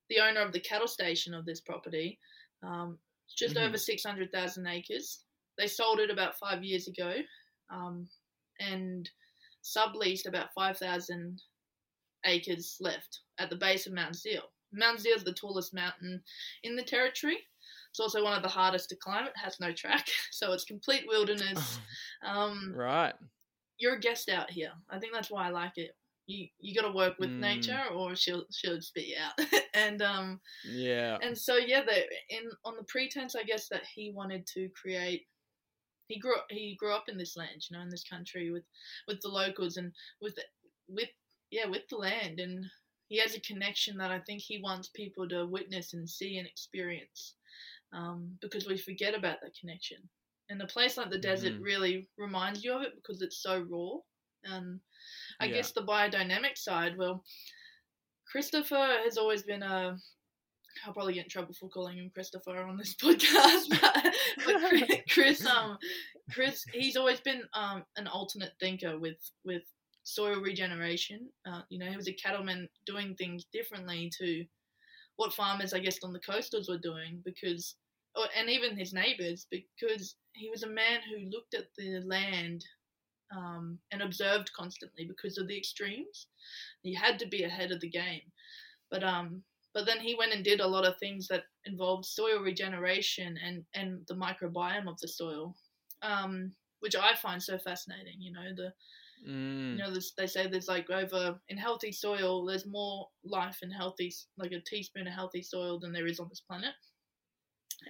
the owner of the cattle station of this property. Um, just mm-hmm. over six hundred thousand acres. They sold it about five years ago, um, and subleased about five thousand acres left at the base of Mount Zeil. Mount Zeil is the tallest mountain in the territory. It's also one of the hardest to climb. It has no track, so it's complete wilderness. Um, right. You're a guest out here. I think that's why I like it you you got to work with mm. nature or she'll she'll spit you out. And um yeah. and so yeah the in on the pretense i guess that he wanted to create he grew he grew up in this land you know in this country with with the locals and with with yeah with the land. And he has a connection that i think he wants people to witness and see and experience um, because we forget about that connection. And a place like the desert mm. really reminds you of it because it's so raw and I yeah. guess the biodynamic side, well, Christopher has always been a I'll probably get in trouble for calling him Christopher on this podcast, but, but Chris, um, Chris, he's always been um an alternate thinker with with soil regeneration. Uh, you know, he was a cattleman doing things differently to what farmers, I guess, on the coastals were doing because, and even his neighbors, because he was a man who looked at the land um, and observed constantly because of the extremes. He had to be ahead of the game, but um, but then he went and did a lot of things that involved soil regeneration and and the microbiome of the soil, um, which I find so fascinating. You know the. Mm. You know, they say there's like over in healthy soil, there's more life in healthy, like a teaspoon of healthy soil than there is on this planet,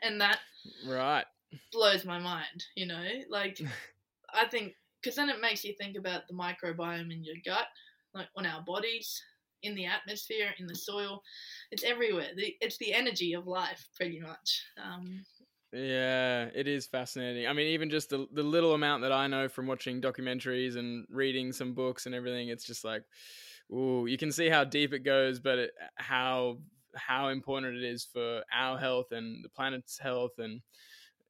and that right blows my mind. You know, like I think because then it makes you think about the microbiome in your gut, like on our bodies, in the atmosphere, in the soil. It's everywhere. The, it's the energy of life, pretty much. Um, yeah, it is fascinating. I mean, even just the the little amount that I know from watching documentaries and reading some books and everything, it's just like, ooh, you can see how deep it goes, but it, how how important it is for our health and the planet's health, and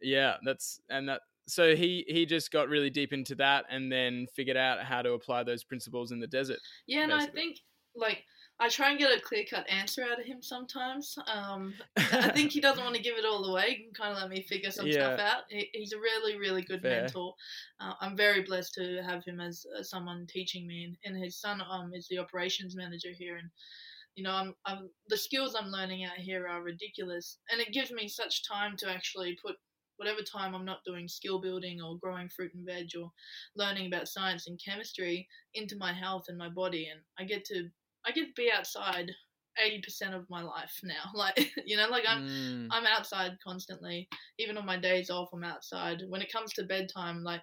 yeah, that's and that. So he he just got really deep into that, and then figured out how to apply those principles in the desert. Yeah, and basically. I think like I try and get a clear cut answer out of him sometimes. Um, I think he doesn't want to give it all away. He can kind of let me figure some yeah. stuff out. He, he's a really, really good Fair. mentor. Uh, I'm very blessed to have him as uh, someone teaching me. And, and his son um, is the operations manager here. And, you know, I'm, I'm, the skills I'm learning out here are ridiculous. And it gives me such time to actually put whatever time I'm not doing skill building or growing fruit and veg or learning about science and chemistry into my health and my body. And I get to I get to be outside eighty percent of my life now. Like you know, like I'm mm. I'm outside constantly. Even on my days off, I'm outside. When it comes to bedtime, like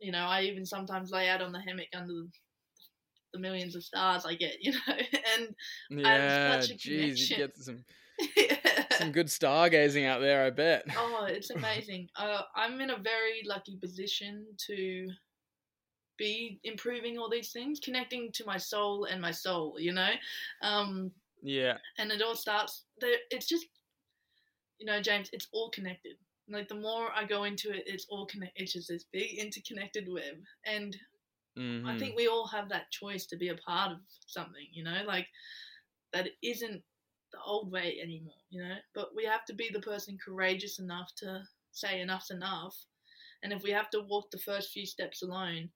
you know, I even sometimes lay out on the hammock under the, the millions of stars I get. You know, and yeah, geez, you get some. Some good stargazing out there, I bet. Oh, it's amazing. Uh, I'm in a very lucky position to be improving all these things, connecting to my soul and my soul, you know? Um, yeah. And it all starts, there, it's just, you know, James, it's all connected. Like the more I go into it, it's all connected. It's just this big interconnected web. And mm-hmm. I think we all have that choice to be a part of something, you know, like that isn't the old way anymore, you know? But we have to be the person courageous enough to say enough's enough. And if we have to walk the first few steps alone,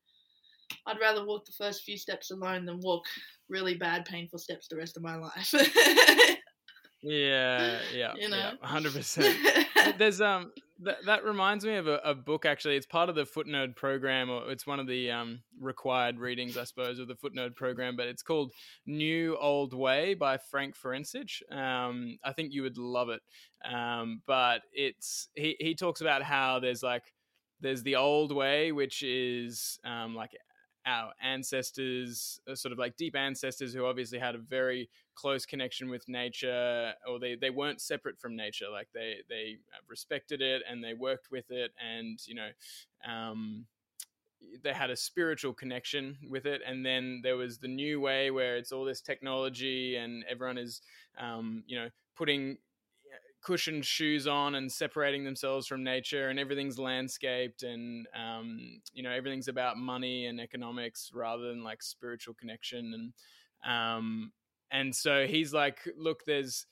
I'd rather walk the first few steps alone than walk really bad, painful steps the rest of my life. yeah, yeah, you know, hundred percent. There's um that that reminds me of a, a, book actually. It's part of the footnote program, or it's one of the um required readings, I suppose, of the footnote program. But it's called New Old Way by Frank Forencich. Um, I think you would love it. Um, but it's he he talks about how there's like there's the old way, which is um, like our ancestors, uh, sort of like deep ancestors who obviously had a very close connection with nature, or they, they weren't separate from nature. Like they they respected it and they worked with it, and you know, um, they had a spiritual connection with it. And then there was the new way where it's all this technology and everyone is, um, you know, putting cushioned shoes on and separating themselves from nature and everything's landscaped and um, you know everything's about money and economics rather than like spiritual connection and um, and so he's like look there's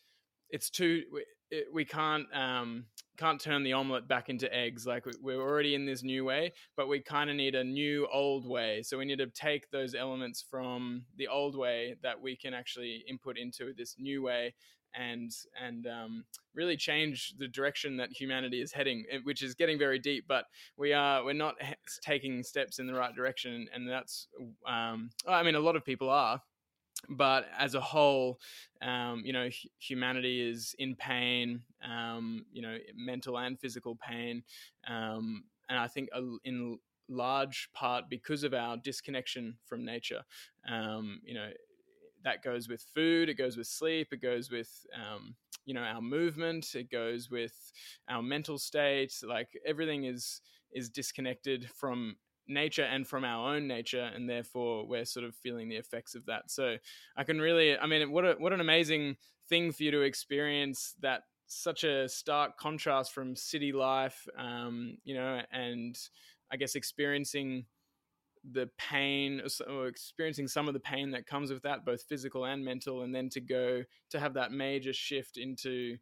it's too we, we can't um, can't turn the omelet back into eggs like we're already in this new way but we kind of need a new old way so we need to take those elements from the old way that we can actually input into this new way and and um, really change the direction that humanity is heading, eh, which is getting very deep. But we are we're not taking steps in the right direction, and that's um, I mean a lot of people are, but as a whole, um, you know, humanity is in pain, um, you know, mental and physical pain, um, and I think in large part because of our disconnection from nature. Um, you know, that goes with food, it goes with sleep, it goes with um, you know our movement, it goes with our mental state. Like everything is is disconnected from nature and from our own nature, and therefore we're sort of feeling the effects of that. So I can really, I mean, what a, what an amazing thing for you to experience that such a stark contrast from city life, um, you know, and I guess experiencing the pain or experiencing some of the pain that comes with that, both physical and mental, and then to go to have that major shift into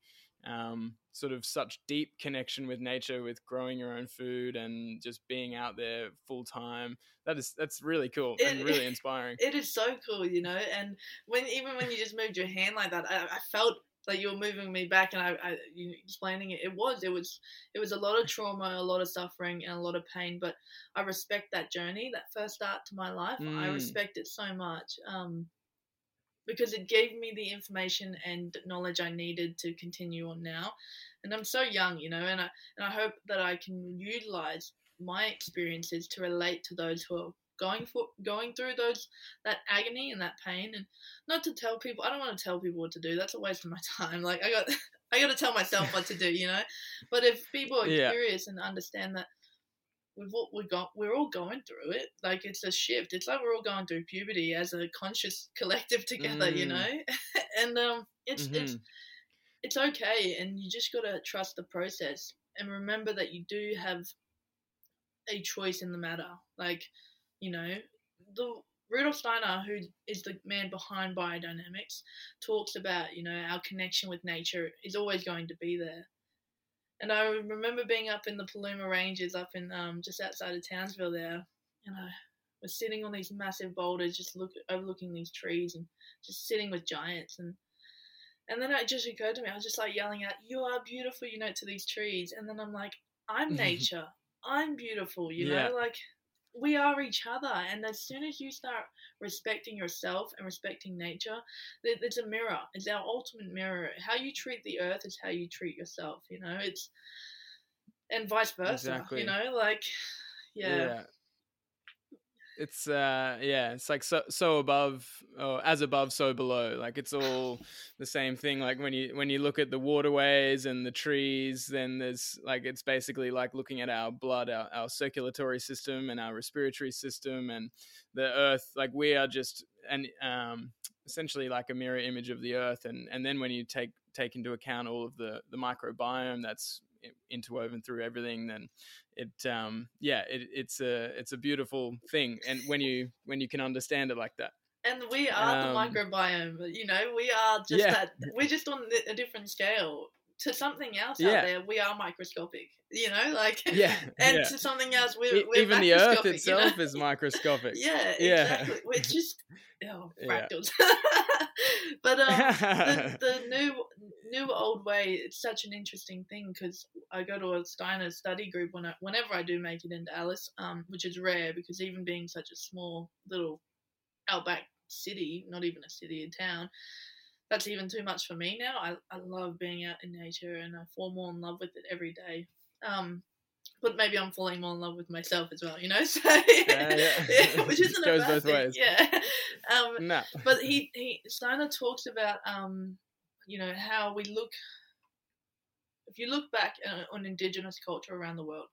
um, sort of such deep connection with nature, with growing your own food and just being out there full time. That is that's really cool it, and really inspiring. It is so cool, you know. And when even when you just moved your hand like that, I, I felt like you were moving me back and I, I you explaining it. It was, it was, it was a lot of trauma, a lot of suffering, and a lot of pain. But I respect that journey, that first start to my life. Mm. I respect it so much um, because it gave me the information and knowledge I needed to continue on now. And I'm so young, you know, and I and I hope that I can utilize my experiences to relate to those who are going for going through those that agony and that pain and not to tell people i don't want to tell people what to do that's a waste of my time like i got i got to tell myself what to do you know but if people are yeah. curious and understand that we've all, we got we're all going through it like it's a shift it's like we're all going through puberty as a conscious collective together mm. you know and um it's mm-hmm. it's it's okay and you just got to trust the process and remember that you do have a choice in the matter like you know, the Rudolf Steiner, who is the man behind biodynamics, talks about, you know, our connection with nature is always going to be there. And I remember being up in the Paluma Ranges, up in um, just outside of Townsville there, and I was sitting on these massive boulders, just look overlooking these trees, and just sitting with giants. And and then it just occurred to me, I was just like yelling out, "You are beautiful," you know, to these trees. And then I'm like, "I'm nature. I'm beautiful," you know, like we are each other and as soon as you start respecting yourself and respecting nature it's a mirror. It's our ultimate mirror. How you treat the earth is how you treat yourself you know? It's and vice versa exactly. you know? Like yeah. yeah it's uh yeah it's like so so above or as above so below like it's all the same thing like when you when you look at the waterways and the trees then there's like it's basically like looking at our blood our, our circulatory system and our respiratory system and the earth like we are just and um essentially like a mirror image of the earth and and then when you take take into account all of the the microbiome that's interwoven through everything, then it um yeah it, it's a it's a beautiful thing. And when you when you can understand it like that. And we are um, the microbiome. You know, we are just yeah. that. We're just on a different scale to something else yeah. out there. We are microscopic. You know, like yeah, and yeah. to something else, we're, we're even the Earth itself you know? is microscopic. yeah, exactly. We're just oh, fractals. but um, the, the new new old way, it's such an interesting thing because I go to a Steiner study group when I, whenever I do make it into Alice, um, which is rare because even being such a small little outback city, not even a city, a town, that's even too much for me now. I, I love being out in nature and I fall more in love with it every day. Um, but maybe I'm falling more in love with myself as well, you know. So, uh, yeah. yeah, which isn't goes both thing. ways. Yeah. Um, no. But he he Steiner talks about um, you know how we look if you look back uh, on indigenous culture around the world,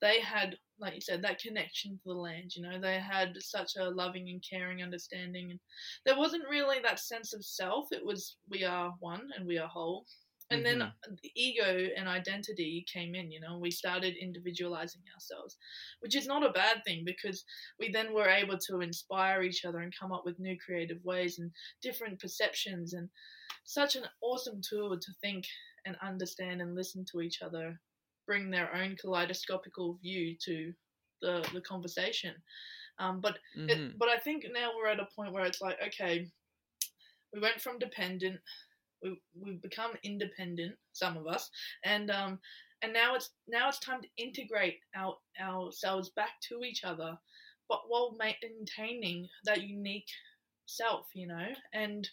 they had, like you said, that connection to the land. You know, they had such a loving and caring understanding, and there wasn't really that sense of self. It was we are one and we are whole. And mm-hmm. then the ego and identity came in, you know, we started individualizing ourselves, which is not a bad thing because we then were able to inspire each other and come up with new creative ways and different perceptions and such an awesome tool to think and understand and listen to each other, bring their own kaleidoscopical view to the, the conversation. Um, but mm-hmm. it, but I think now we're at a point where it's like, okay, we went from dependent, we we've become independent, some of us, and um, and now it's now it's time to integrate our ourselves back to each other, but while maintaining that unique self, you know, and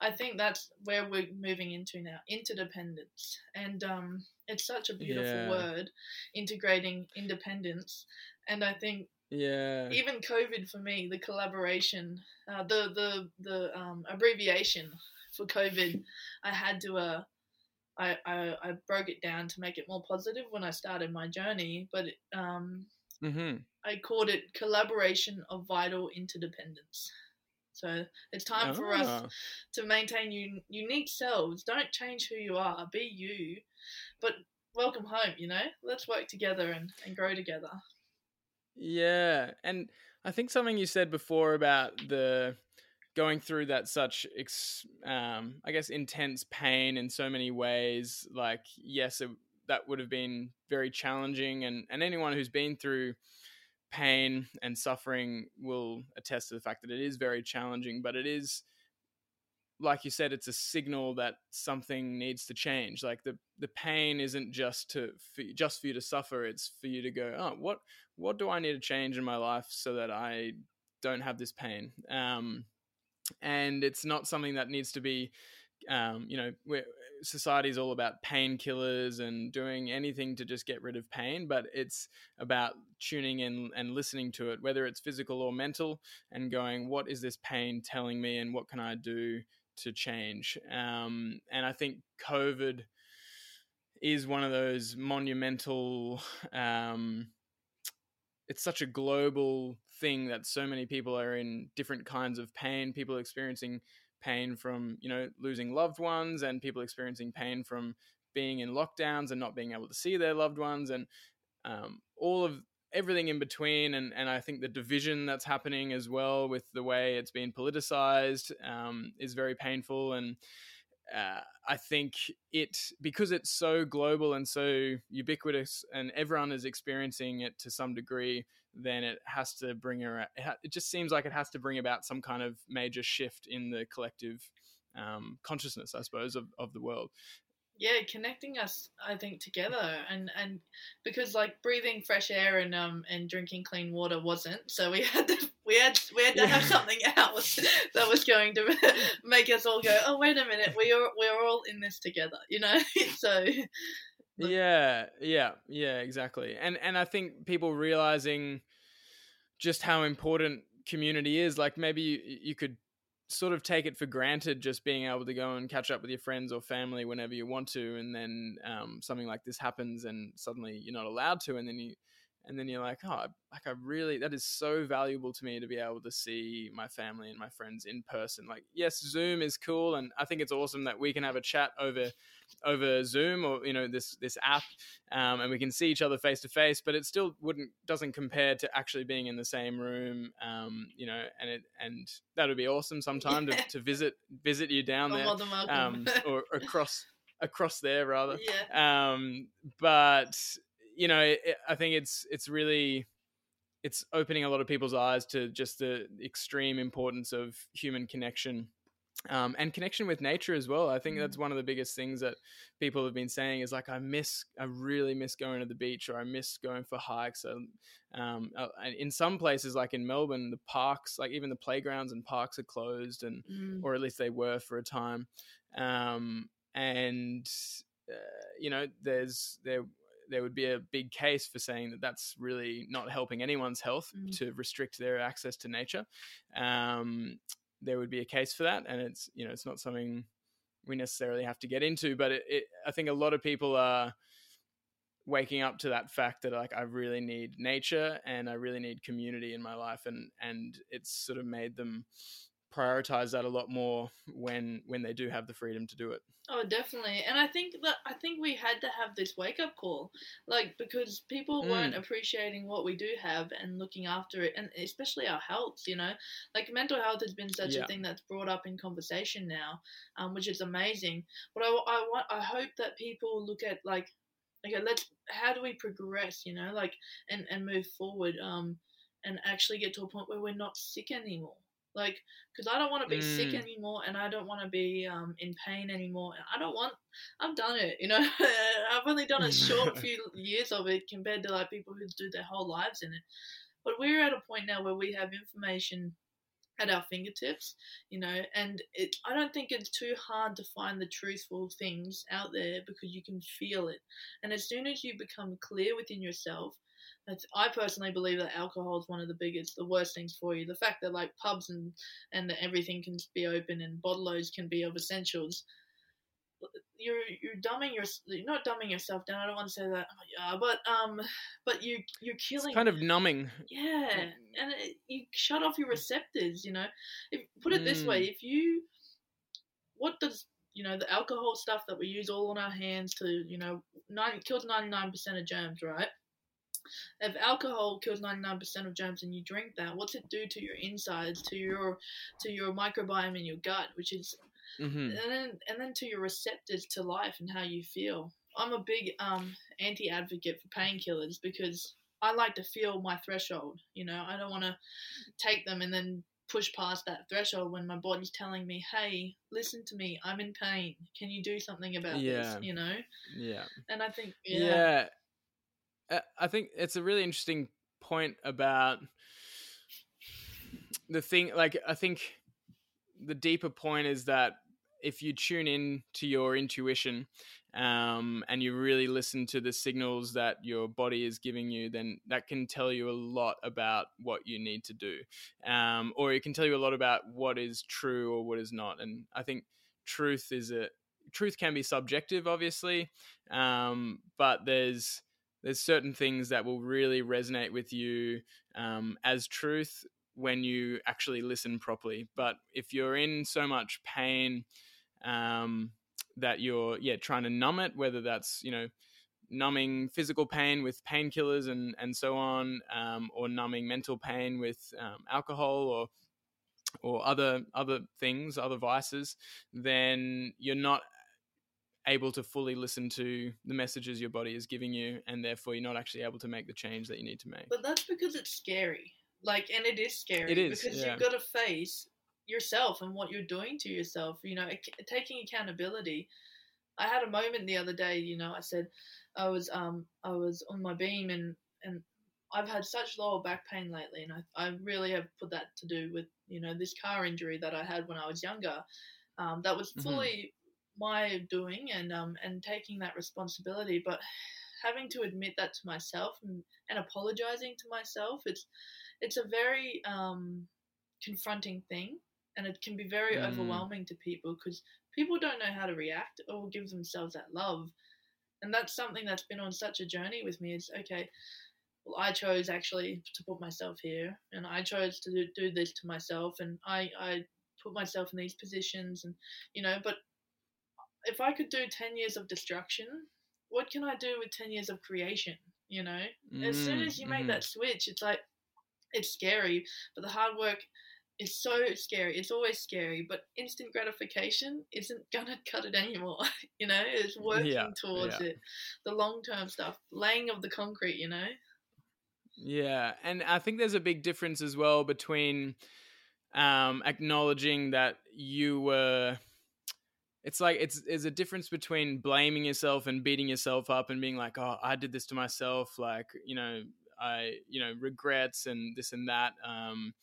I think that's where we're moving into now interdependence. And um, it's such a beautiful yeah. word, integrating independence. And I think yeah even covid for me the collaboration uh, the the the um, abbreviation for covid i had to uh I, I i broke it down to make it more positive when i started my journey but um Mm-hmm. I called it collaboration of vital interdependence. So it's time for us Ah. to maintain un- unique selves. Don't change who you are. Be you, but welcome home. You know, let's work together and, and grow together. Yeah, and I think something you said before about the going through that such ex, um, I guess intense pain in so many ways. Like, yes, it, that would have been very challenging, and and anyone who's been through pain and suffering will attest to the fact that it is very challenging. But it is, like you said, it's a signal that something needs to change. Like the the pain isn't just to for, just for you to suffer; it's for you to go, oh, what what do I need to change in my life so that I don't have this pain? Um, and it's not something that needs to be, um, you know, society is all about painkillers and doing anything to just get rid of pain, but it's about tuning in and listening to it, whether it's physical or mental, and going, what is this pain telling me, and what can I do to change? Um, and I think COVID is one of those monumental. Um, it's such a global thing that so many people are in different kinds of pain. People experiencing pain from you know losing loved ones, and people experiencing pain from being in lockdowns and not being able to see their loved ones, and um, all of everything in between. And and I think the division that's happening as well with the way it's been politicized um, is very painful and. Uh, I think it because it's so global and so ubiquitous, and everyone is experiencing it to some degree. Then it has to bring around. It just seems like it has to bring about some kind of major shift in the collective um, consciousness, I suppose, of, of the world. Yeah, connecting us, I think, together, and and because like breathing fresh air and um and drinking clean water wasn't, so we had to we had we had to Yeah. have something else that was going to make us all go, oh wait a minute, we are we're all in this together, you know. so Yeah yeah yeah exactly. And and i think people realizing just how important community is like maybe you, you could sort of take it for granted just being able to go and catch up with your friends or family whenever you want to and then um, something like this happens and suddenly you're not allowed to and then you and then you're like oh like i really that is so valuable to me to be able to see my family and my friends in person. Like yes zoom is cool and i think it's awesome that we can have a chat over over zoom or you know this this app um, and we can see each other face to face but it still wouldn't doesn't compare to actually being in the same room um, you know and it and that would be awesome sometime Yeah. to, to visit visit you down there um, or across across there rather. Yeah, um, but you know it, i think it's it's really it's opening a lot of people's eyes to just the extreme importance of human connection um, and connection with nature as well. I think Mm. that's one of the biggest things that people have been saying is like, I miss, I really miss going to the beach or I miss going for hikes. Um, uh, and in some places, like in Melbourne, the parks, like even the playgrounds and parks are closed and Mm. or at least they were for a time. Um, and uh, you know, there's there there would be a big case for saying that that's really not helping anyone's health Mm. to restrict their access to nature. Um, there would be a case for that, and it's you know it's not something we necessarily have to get into, but it, it, I think a lot of people are waking up to that fact that like I really need nature and I really need community in my life and and it's sort of made them prioritize that a lot more when when they do have the freedom to do it. Oh, definitely. And I think that I think we had to have this wake up call, like because people weren't Mm. appreciating what we do have and looking after it, and especially our health. You know, like mental health has been such Yeah. a thing that's brought up in conversation now, um, which is amazing. But I, I want I hope that people look at like, okay, let's how do we progress? You know, like and and move forward, um, and actually get to a point where we're not sick anymore. Like, because I don't want to be sick Mm. anymore, and I don't want to be um, in pain anymore. And I don't want. I've done it, you know. I've only done a short few years of it compared to like people who do their whole lives in it. But we're at a point now where we have information at our fingertips, you know, and it. I don't think it's too hard to find the truthful things out there because you can feel it. And as soon as you become clear within yourself that's, I personally believe that alcohol is one of the biggest, the worst things for you. The fact that like pubs and and everything can be open and bottlers can be of essentials. you're you're dumbing your you're not dumbing yourself down. I don't want to say that, yeah, but um, but you you're killing. It's kind of numbing. Yeah, and it, you shut off your receptors. You know, if, put it this way: Mm. if you, what does you know the alcohol stuff that we use all on our hands to you know nine kills ninety nine percent of germs, right? If alcohol kills ninety nine percent of germs and you drink that, what's it do to your insides, to your to your microbiome in your gut, which is hmm and then and then to your receptors to life and how you feel. I'm a big um, anti advocate for painkillers because I like to feel my threshold. You know, I don't want to take them and then push past that threshold when my body's telling me, "Hey, listen to me. I'm in pain. Can you do something about Yeah. this?" You know, Yeah. and I think yeah, Yeah. Uh, I think it's a really interesting point about the thing. Like, I think the deeper point is that if you tune in to your intuition um, and you really listen to the signals that your body is giving you, then that can tell you a lot about what you need to do. Um, or it can tell you a lot about what is true or what is not. And I think truth is a truth can be subjective, obviously, um, but there's there's certain things that will really resonate with you um, as truth when you actually listen properly. But if you're in so much pain um, that you're yeah trying to numb it, whether that's you know numbing physical pain with painkillers and and so on, um, or numbing mental pain with um, alcohol or or other other things, other vices, then you're not able to fully listen to the messages your body is giving you, and therefore you're not actually able to make the change that you need to make. But that's because it's scary. Like, and it is scary. It is, because yeah. you've got to face yourself and what you're doing to yourself. You know, taking accountability. I had a moment the other day. You know, I said I was um I was on my beam and and I've had such lower back pain lately, and I I really have put that to do with you know this car injury that I had when I was younger. Um, that was Mhm. fully my doing and um and taking that responsibility, but having to admit that to myself and, and apologizing to myself it's it's a very um confronting thing and it can be very Mm. overwhelming to people because people don't know how to react or give themselves that love and that's something that's been on such a journey with me it's okay well i chose actually to put myself here and i chose to do, do this to myself and i i put myself in these positions and you know but if i could do 10 years of destruction what can i do with 10 years of creation you know as soon Mm, as you make mhm. that switch it's like it's scary but the hard work is so scary it's always scary but instant gratification isn't gonna cut it anymore you know it's working Yeah, towards yeah. it the long-term stuff laying of the concrete you know Yeah, and I think there's a big difference as well between um, acknowledging that you were. It's like it's there's a difference between blaming yourself and beating yourself up and being like, oh, I did this to myself, like you know, I you know regrets and this and that, um,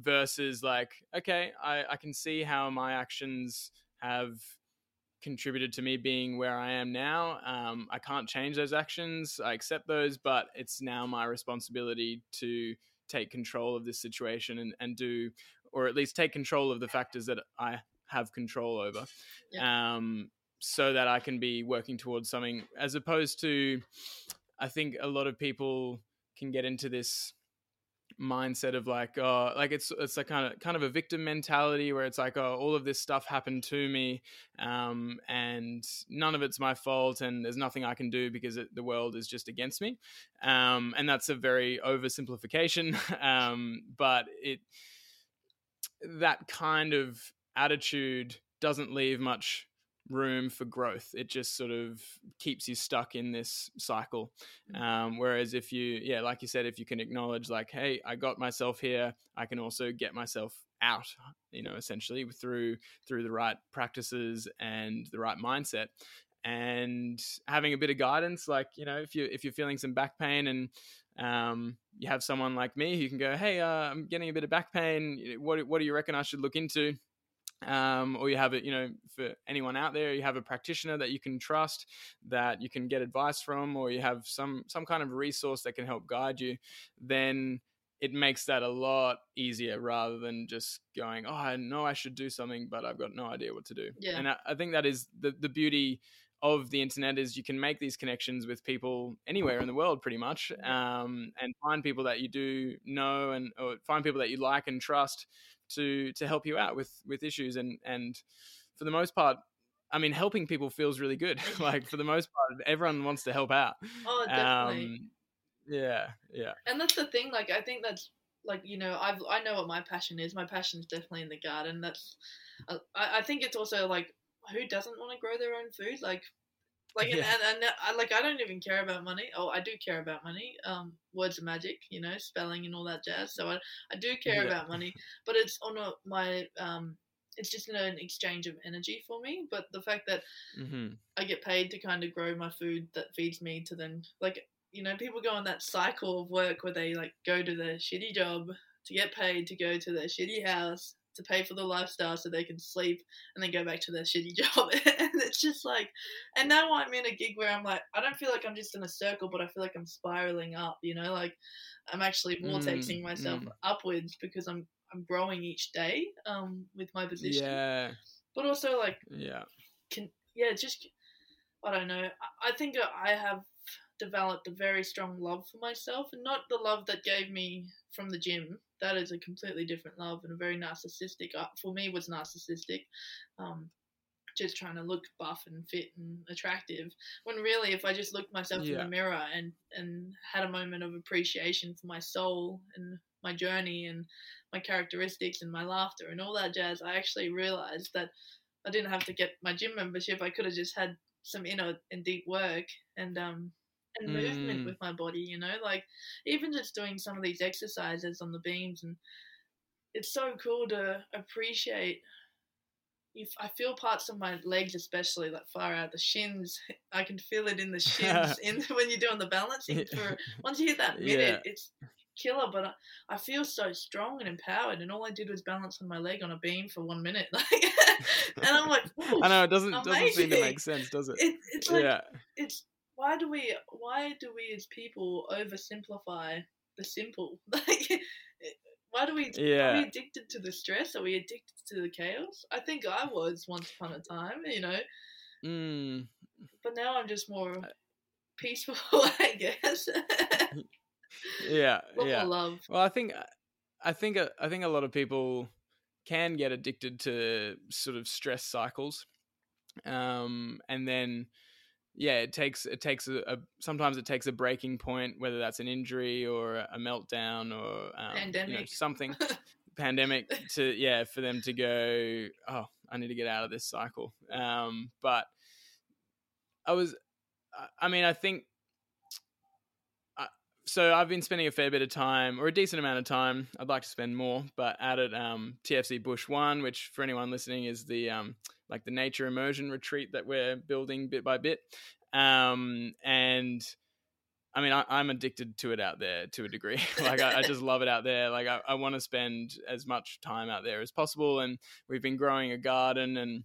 versus like, okay, I I can see how my actions have contributed to me being where I am now. Um, I can't change those actions. I accept those, but it's now my responsibility to take control of this situation and, and do, or at least take control of the factors that I have control over. Um, so that I can be working towards something as opposed to, I think a lot of people can get into this mindset of like oh like it's it's like kind of kind of a victim mentality where it's like oh all of this stuff happened to me um and none of it's my fault and there's nothing I can do because it, the world is just against me um and that's a very oversimplification um but it that kind of attitude doesn't leave much room for growth. It just sort of keeps you stuck in this cycle. Um, whereas if you, yeah, like you said, if you can acknowledge, like, hey, I got myself here, I can also get myself out. You know, essentially through through the right practices and the right mindset. And having a bit of guidance, like you know, if you if you're feeling some back pain and um, you have someone like me who can go, hey, uh, I'm getting a bit of back pain. What what do you reckon I should look into? Um, or you have it, you know, for anyone out there, you have a practitioner that you can trust, that you can get advice from, or you have some some kind of resource that can help guide you. Then it makes that a lot easier rather than just going, oh, I know I should do something, but I've got no idea what to do. Yeah. And I, I think that is the, the beauty of the internet is you can make these connections with people anywhere in the world pretty much um, and find people that you do know and or find people that you like and trust to to help you out with with issues and and for the most part I mean, helping people feels really good. like for the most part, everyone wants to help out. Oh, definitely. Um, yeah, yeah. and that's the thing. Like, I think that's like you know, I've I know what my passion is. My passion is definitely in the garden. That's uh, I, I think it's also like who doesn't want to grow their own food? Like, like Yeah. and, and, I like I don't even care about money. Oh, I do care about money. Um, words of magic, you know, spelling and all that jazz. So I I do care Yeah. about money, but it's on a, my um. It's just an exchange of energy for me, but the fact that hmm I get paid to kind of grow my food that feeds me to then like you know people go on that cycle of work where they like go to their shitty job to get paid to go to their shitty house to pay for the lifestyle so they can sleep and then go back to their shitty job and it's just like and now I'm in a gig where I'm like I don't feel like I'm just in a circle but I feel like I'm spiraling up you know like I'm actually vortexing Mm, myself mm. upwards because I'm I'm growing each day um with my position Yeah, but also like yeah. can yeah just i don't know I- i think i have developed a very strong love for myself and not the love that gave me from the gym that is a completely different love and a very narcissistic uh, for me was narcissistic um just trying to look buff and fit and attractive when really if i just looked myself in the mirror and and had a moment of appreciation for my soul and my journey and my characteristics and my laughter and all that jazz i actually realized that I didn't have to get my gym membership. I could have just had some inner and deep work and um and movement Mm. with my body. You know, like even just doing some of these exercises on the beams, and it's so cool to appreciate. If I feel parts of my legs, especially like far out the shins, I can feel it in the shins. in when you're doing the balancing. For once you hit that minute, it's killer. But I, I feel so strong and empowered, and all I did was balance on my leg on a beam for one minute. Like, and I'm like, I know it doesn't doesn't seem to make sense, does it? it, it's like yeah, it's why do we why do we as people oversimplify the simple? Like why do we yeah. are we addicted to the stress? Are we addicted to the chaos? I think i was once upon a time you know? Mm, but now i'm just more Uh, peaceful i guess. Yeah, yeah. love. Well, I think I think a- I think a lot of people can get addicted to sort of stress cycles, um, and then yeah, it takes it takes a, a sometimes it takes a breaking point, whether that's an injury or a meltdown or um, you know, something pandemic to yeah for them to go oh I need to get out of this cycle. Um, but I was I- mean I think so I've been spending a fair bit of time, or a decent amount of time. I'd like to spend more, but out at um, TFC Bush One, which for anyone listening is the um, like the nature immersion retreat that we're building bit by bit. Um, and I mean, I, I'm addicted to it out there to a degree. like I, I just love it out there. Like I, I want to spend as much time out there as possible. And we've been growing a garden and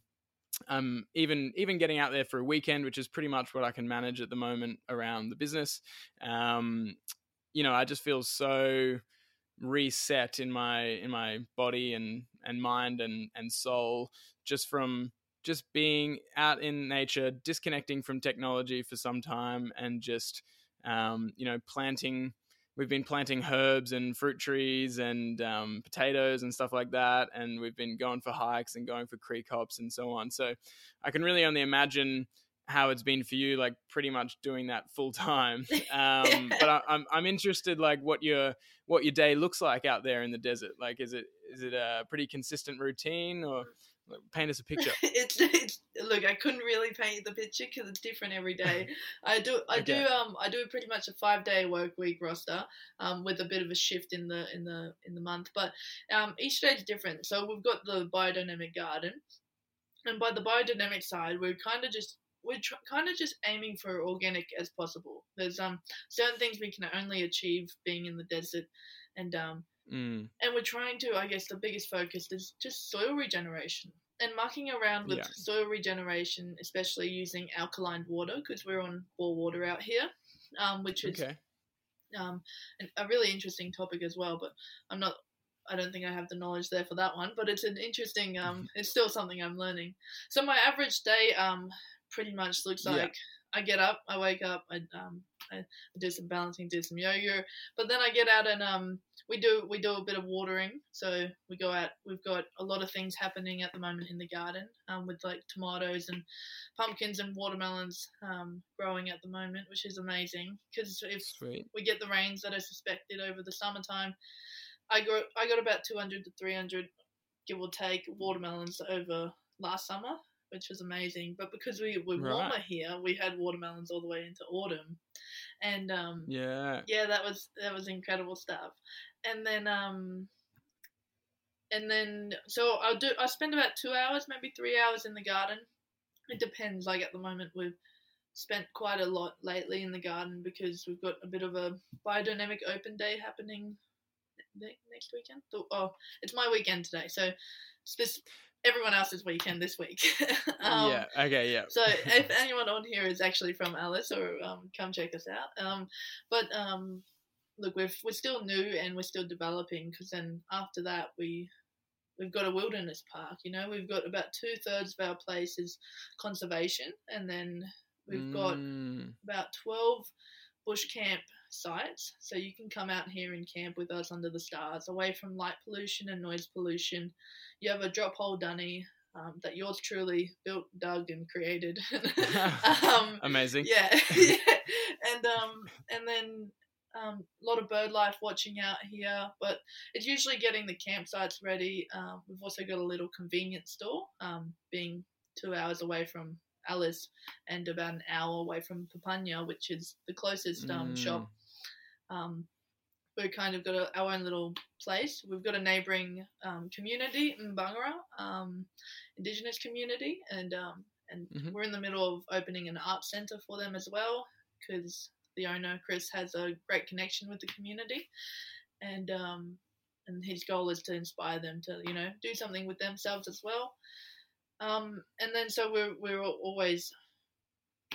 um, even even getting out there for a weekend, which is pretty much what I can manage at the moment around the business. Um, you know, I just feel so reset in my in my body and and mind and and soul just from just being out in nature, disconnecting from technology for some time, and just um, you know planting. We've been planting herbs and fruit trees and um, potatoes and stuff like that, and we've been going for hikes and going for creek hops and so on. So I can really only imagine how it's been for you, like pretty much doing that full time. Um, but I, I'm I'm interested, like what your what your day looks like out there in the desert. Like, is it is it a pretty consistent routine, or paint us a picture? it's, it's look i couldn't really paint the picture because it's different every day i do i Okay. do um i do pretty much a five day work week roster um with a bit of a shift in the in the in the month but um each day is different so we've got the biodynamic garden and by the biodynamic side we're kind of just we're tr- kind of just aiming for organic as possible there's um certain things we can only achieve being in the desert and um Mm, and we're trying to i guess the biggest focus is just soil regeneration and mucking around with Yeah. soil regeneration especially using alkaline water because we're on bore water out here um, which is okay. um, a really interesting topic as well. But I'm not. I don't think I have the knowledge there for that one. But it's an interesting. Um, it's still something I'm learning. So my average day um pretty much looks Yeah. like I get up, I wake up, I um I do some balancing, do some yoga, but then I get out and um we do we do a bit of watering. So we go out. We've got a lot of things happening at the moment in the garden, um, with like tomatoes and pumpkins and watermelons um, growing at the moment, which is amazing. Because if Sweet. we get the rains that are suspected over the summertime, I got I got about two hundred to three hundred, give or take, watermelons over last summer, which was amazing. But because we were warmer Right. here, we had watermelons all the way into autumn, and um, Yeah. yeah, that was that was incredible stuff. And then um and then so I'll do I spend about two hours, maybe three hours in the garden. It depends. Like at the moment we've spent quite a lot lately in the garden because we've got a bit of a biodynamic open day happening next weekend. Oh, it's my weekend today. So it's this everyone else's weekend this week. um, yeah. Okay. Yeah. so if anyone on here is actually from Alice, or um, come check us out. Um, but um, look, we're we're still new and we're still developing. Because then after that, we we've got a wilderness park. You know, we've got about two thirds of our place is conservation, and then we've got Mm, about 12 bush camp sites. So you can come out here and camp with us under the stars, away from light pollution and noise pollution. You have a drop hole dunny um, that yours truly built, dug, and created. um, amazing. yeah, yeah, and um, and then um, a lot of bird life watching out here, but it's usually getting the campsites ready. Um, we've also got a little convenience store, um, being two hours away from Alice and about an hour away from Papunya, which is the closest um, Mm. shop. Um, we've kind of got a, our own little place. We've got a neighbouring um, community in Bangara, um, Indigenous community, and um, and Mhm. we're in the middle of opening an art centre for them as well because the owner Chris has a great connection with the community, and um, and his goal is to inspire them to you know do something with themselves as well. Um, and then so we're we're always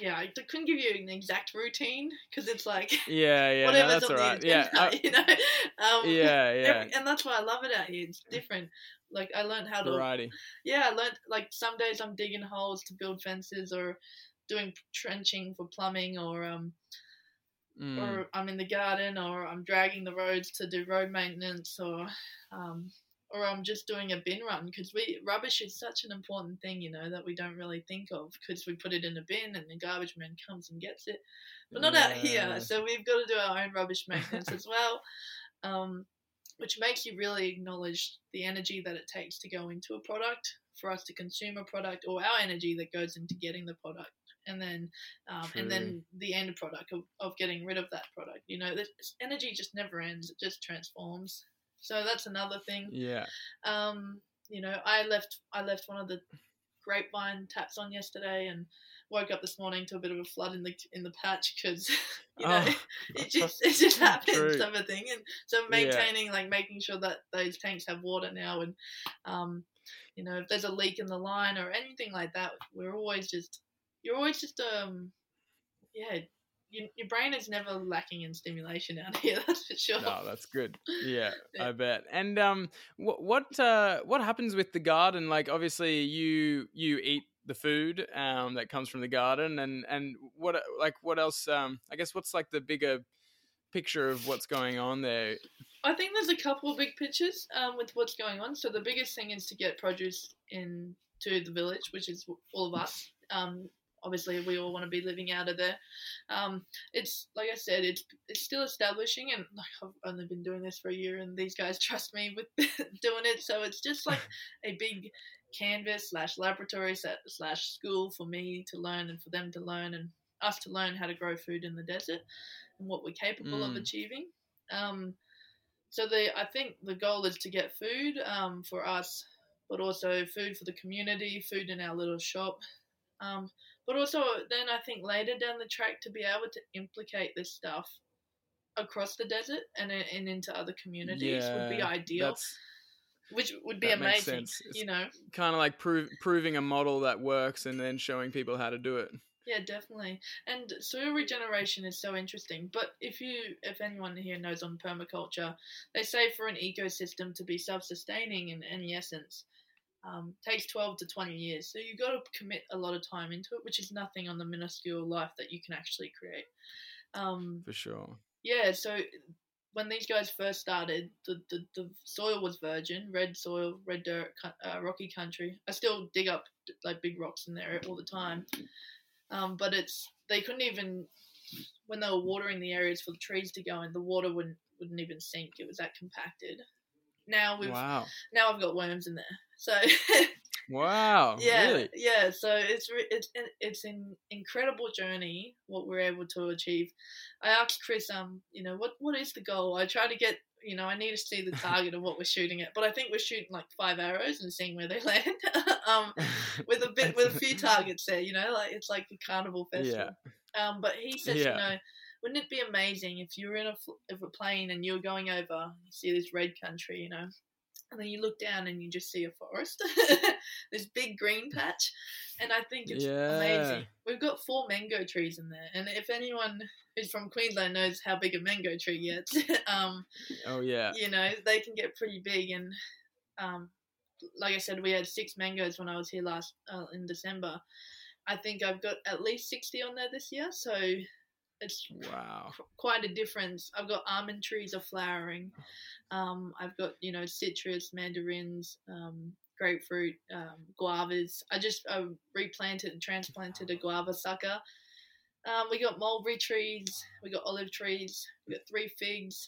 yeah I couldn't give you an exact routine because it's like Yeah. Yeah. No, that's all right. Yeah. agenda, uh, you know. Um, yeah. Yeah. every- and that's why I love it out here. It's different. Like I learned how to Variety. yeah, I learned like some days I'm digging holes to build fences or doing trenching for plumbing or um Mm. or I'm in the garden or I'm dragging the roads to do road maintenance or um or I'm just doing a bin run because we rubbish is such an important thing, you know, that we don't really think of because we put it in a bin and the garbage man comes and gets it, but not out here. So we've got to do our own rubbish maintenance as well, um, which makes you really acknowledge the energy that it takes to go into a product for us to consume a product or our energy that goes into getting the product and then um, and then the end product of, of getting rid of that product you know this energy just never ends it just transforms so that's another thing Yeah. um, you know i left i left one of the grapevine taps on yesterday and woke up this morning to a bit of a flood in the in the patch because you know Oh. it just it just happens True. type of thing and so maintaining like making sure that those tanks have water now and um you know if there's a leak in the line or anything like that we're always just you're always just um yeah you, your brain is never lacking in stimulation out here that's for sure No, that's good. Yeah, Yeah. I bet. And um, what what uh, what happens with the garden? Like, obviously, you you eat the food um that comes from the garden, and and what like what else? Um, I guess what's like the bigger picture of what's going on there? I think there's a couple of big pictures um, with what's going on. So the biggest thing is to get produce into the village, which is all of us. Um, obviously, we all want to be living out of there. Um, it's like I said, it's it's still establishing, and like I've only been doing this for a year, and these guys trust me with doing it. So it's just like a big canvas slash laboratory slash school for me to learn and for them to learn and us to learn how to grow food in the desert and what we're capable of Mm. achieving. Um, so the I think the goal is to get food um, for us, but also food for the community, food in our little shop. Um, but also then I think later down the track to be able to implicate this stuff across the desert and uh, and into other communities would be ideal, which would be amazing. You know, kind of like proving a model that works, and then showing people how to do it. Yeah, definitely. And soil regeneration is so interesting. But if you, if anyone here knows on permaculture, they say for an ecosystem to be self-sustaining in any essence, um, takes 12 to 20 years. So you've got to commit a lot of time into it, which is nothing on the minuscule life that you can actually create. Um, For sure. yeah, so when these guys first started, the, the, the soil was virgin, red soil, red dirt, uh, rocky country. I still dig up like big rocks in there all the time. Um, but it's they couldn't even when they were watering the areas for the trees to go in, the water wouldn't wouldn't even sink. It was that compacted. Now we've Wow. now I've got worms in there. So Wow. yeah, Really? yeah. So it's re- it's an- it's an incredible journey what we're able to achieve. I asked Chris, um, you know, what what is the goal? I try to get, you know, I need to see the target of what we're shooting at, but I think we're shooting like five arrows and seeing where they land. um, with a bit with a few targets there, you know, like it's like a carnival festival. Um, but he says, Yeah. you know, wouldn't it be amazing if you were in a of a plane and you were going over, you see this red country, you know, and then you look down and you just see a forest, this big green patch, and I think it's Yeah. amazing. We've got four mango trees in there, and if anyone who's from Queensland knows how big a mango tree gets, um, Oh yeah. you know, they can get pretty big. And um, like I said, we had six mangoes when I was here last uh, in December. I think I've got at least sixty on there this year, so it's Wow. quite a difference. I've got almond trees are flowering. Um, I've got you know citrus, mandarins, um, grapefruit, um, guavas. I just uh, replanted and transplanted a guava sucker. Um, we got mulberry trees. We got olive trees. We got three figs.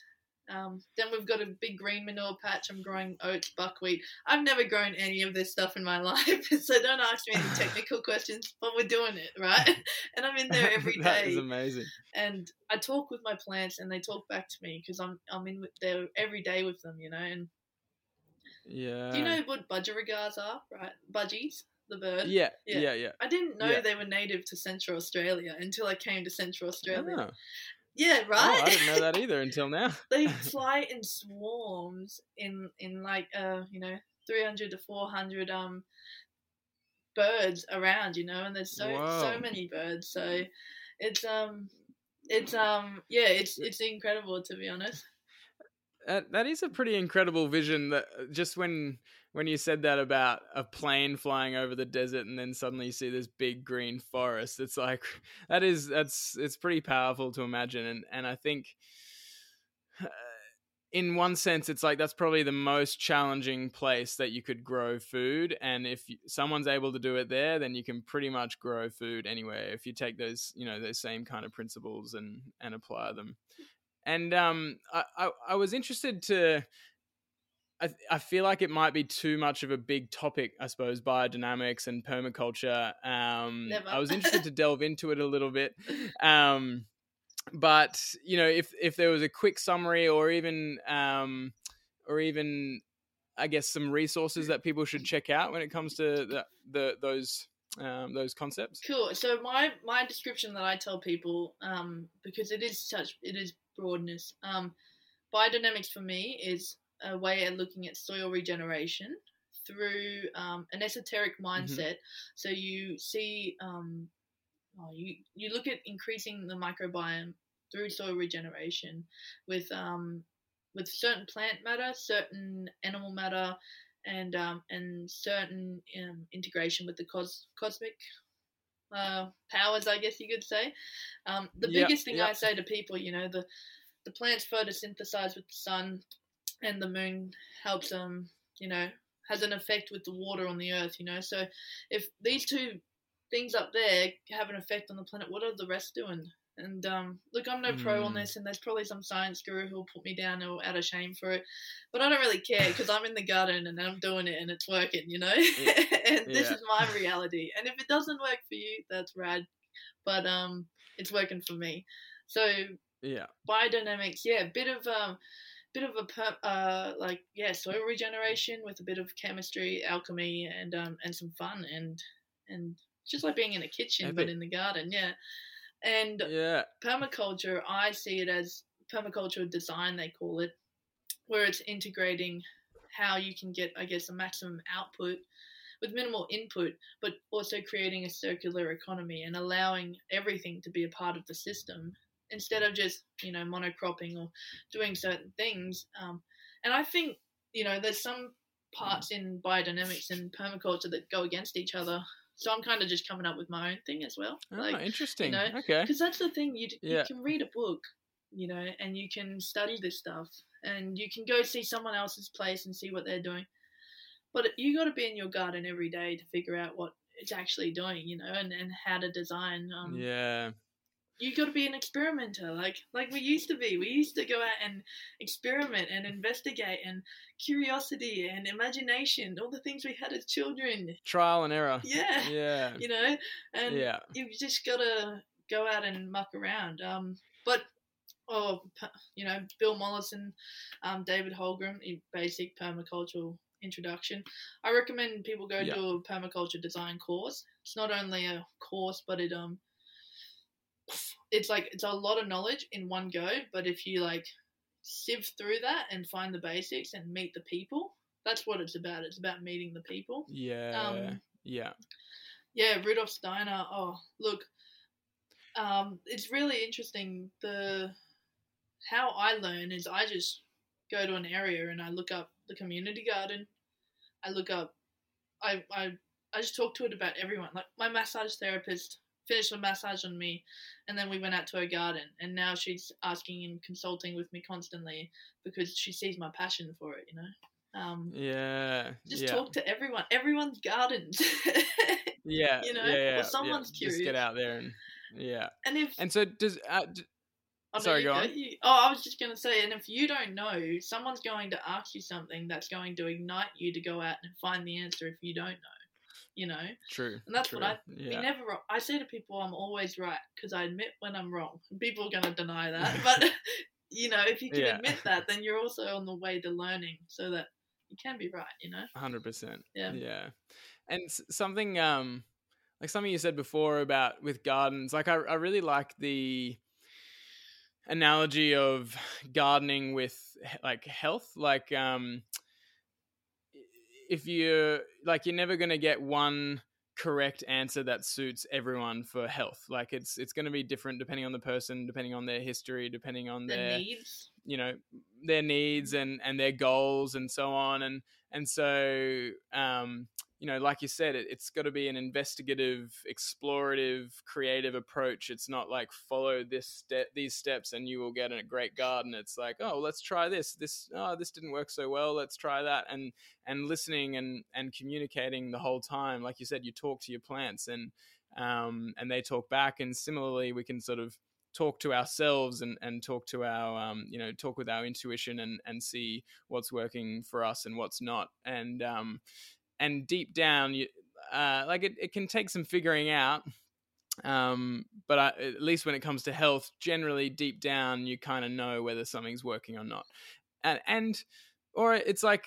Um, then we've got a big green manure patch. I'm growing oats, buckwheat. I've never grown any of this stuff in my life, so don't ask me any technical questions. But we're doing it, right? And I'm in there every that day is amazing. and I talk with my plants and they talk back to me because I'm I'm in there every day with them, you know. And Yeah. do you know what budgerigars are? Right, budgies, the bird. Yeah. Yeah. Yeah. Yeah. I didn't know Yeah. they were native to Central Australia until I came to Central Australia. Oh. Yeah, Oh, right. I didn't know that either until now. they fly in swarms in in like uh you know 300 to 400 um birds around, you know, and there's so so many birds. So it's um it's um yeah, it's it's incredible to be honest. That that is a pretty incredible vision. That uh, just when when you said that about a plane flying over the desert and then suddenly you see this big green forest, it's like that is that's it's pretty powerful to imagine. And and I think in one sense, it's like that's probably the most challenging place that you could grow food. And if someone's able to do it there, then you can pretty much grow food anywhere if you take those you know those same kind of principles and and apply them and um, I, I, I was interested to. I, I feel like it might be too much of a big topic, I suppose, biodynamics and permaculture. Um, Never. I was interested to delve into it a little bit, um, but you know, if if there was a quick summary or even um, or even I guess some resources that people should check out when it comes to the, the those um, those concepts. Cool. So my my description that I tell people, um, because it is such it is broadness. Um, biodynamics for me is a way of looking at soil regeneration through um, an esoteric mindset. So you see, um, oh, you you look at increasing the microbiome through soil regeneration with um, with certain plant matter, certain animal matter, and um, and certain um, integration with the cos- cosmic uh, powers, I guess you could say. Um, the Yep, biggest thing yep. I say to people, you know, the the plants photosynthesize with the sun, and the moon helps them, you know, has an effect with the water on the earth, you know. So if these two things up there have an effect on the planet, what are the rest doing? And um, look, I'm no pro on Mm. this, and there's probably some science guru who'll put me down or out of shame for it, but I don't really care because I'm in the garden and I'm doing it and it's working, you know. and this is my reality. And if it doesn't work for you, that's rad, but um, it's working for me. So Yeah. biodynamics, yeah, a bit of um, bit of a per, uh, like yeah, soil regeneration with a bit of chemistry, alchemy, and um, and some fun and and just like being in a kitchen but in the garden, yeah. And Yeah. permaculture, I see it as permaculture design, they call it, where it's integrating how you can get, I guess, a maximum output with minimal input, but also creating a circular economy and allowing everything to be a part of the system instead of just you know monocropping or doing certain things. Um, and I think you know there's some parts in biodynamics and permaculture that go against each other. So I'm kind of just coming up with my own thing as well. Oh, like, interesting. know, okay. because that's the thing you, d- you can read a book you know and you can study this stuff and you can go see someone else's place and see what they're doing but you got to be in your garden every day to figure out what it's actually doing you know and, and how to design um, yeah. You got to be an experimenter like like we used to be we used to go out and experiment and investigate and curiosity and imagination all the things we had as children Trial and error. yeah, Yeah. you know and Yeah. you've just got to go out and muck around. Um, but oh, you know, Bill Mollison, um, David Holmgren, in basic permacultural introduction. I recommend people go Yeah. do a permaculture design course. It's not only a course, but it um, it's like it's a lot of knowledge in one go. But if you like sieve through that and find the basics and meet the people, that's what it's about. It's about meeting the people. Yeah. Um, yeah. Yeah, Rudolf Steiner. Oh, look, um, it's really interesting. The how I learn is I just go to an area and I look up the community garden. I look up. I I I just talk to it about everyone. Like my massage therapist finished a massage on me, and then we went out to her garden, and now she's asking and consulting with me constantly because she sees my passion for it. You know. Um, Yeah. just yeah. talk to everyone. Everyone's gardens. Yeah. you know, yeah, or yeah, yeah. someone's Just get out there and yeah. And if And so does uh, d- oh, no, sorry, go on. you- oh, I was just gonna say, and if you don't know, someone's going to ask you something that's going to ignite you to go out and find the answer if you don't know. You know, true. and that's what. I yeah. we never. I say to people, I'm always right because I admit when I'm wrong. People are gonna deny that, but you know, if you can Yeah. admit that, then you're also on the way to learning, so that you can be right. You know. hundred percent. Yeah. Yeah, and something um like something you said before about with gardens, like I I really like the analogy of gardening with like health, like um if you're like you're never gonna get one correct answer that suits everyone for health like it's it's going to be different depending on the person depending on their history depending on The their needs. you know their needs and and their goals and so on and and so um you know like you said it, it's got to be an investigative explorative creative approach. It's not like follow this step these steps and you will get a great garden. It's like oh let's try this. This oh this didn't work so well. Let's try that. And and listening and and communicating the whole time. Like you said you talk to your plants and um and they talk back. And similarly we can sort of talk to ourselves and, and talk to our um, you know talk with our intuition and, and see what's working for us and what's not. And um, and deep down you uh, like it, it can take some figuring out um, but I, at least when it comes to health generally deep down you kind of know whether something's working or not. And and or it's like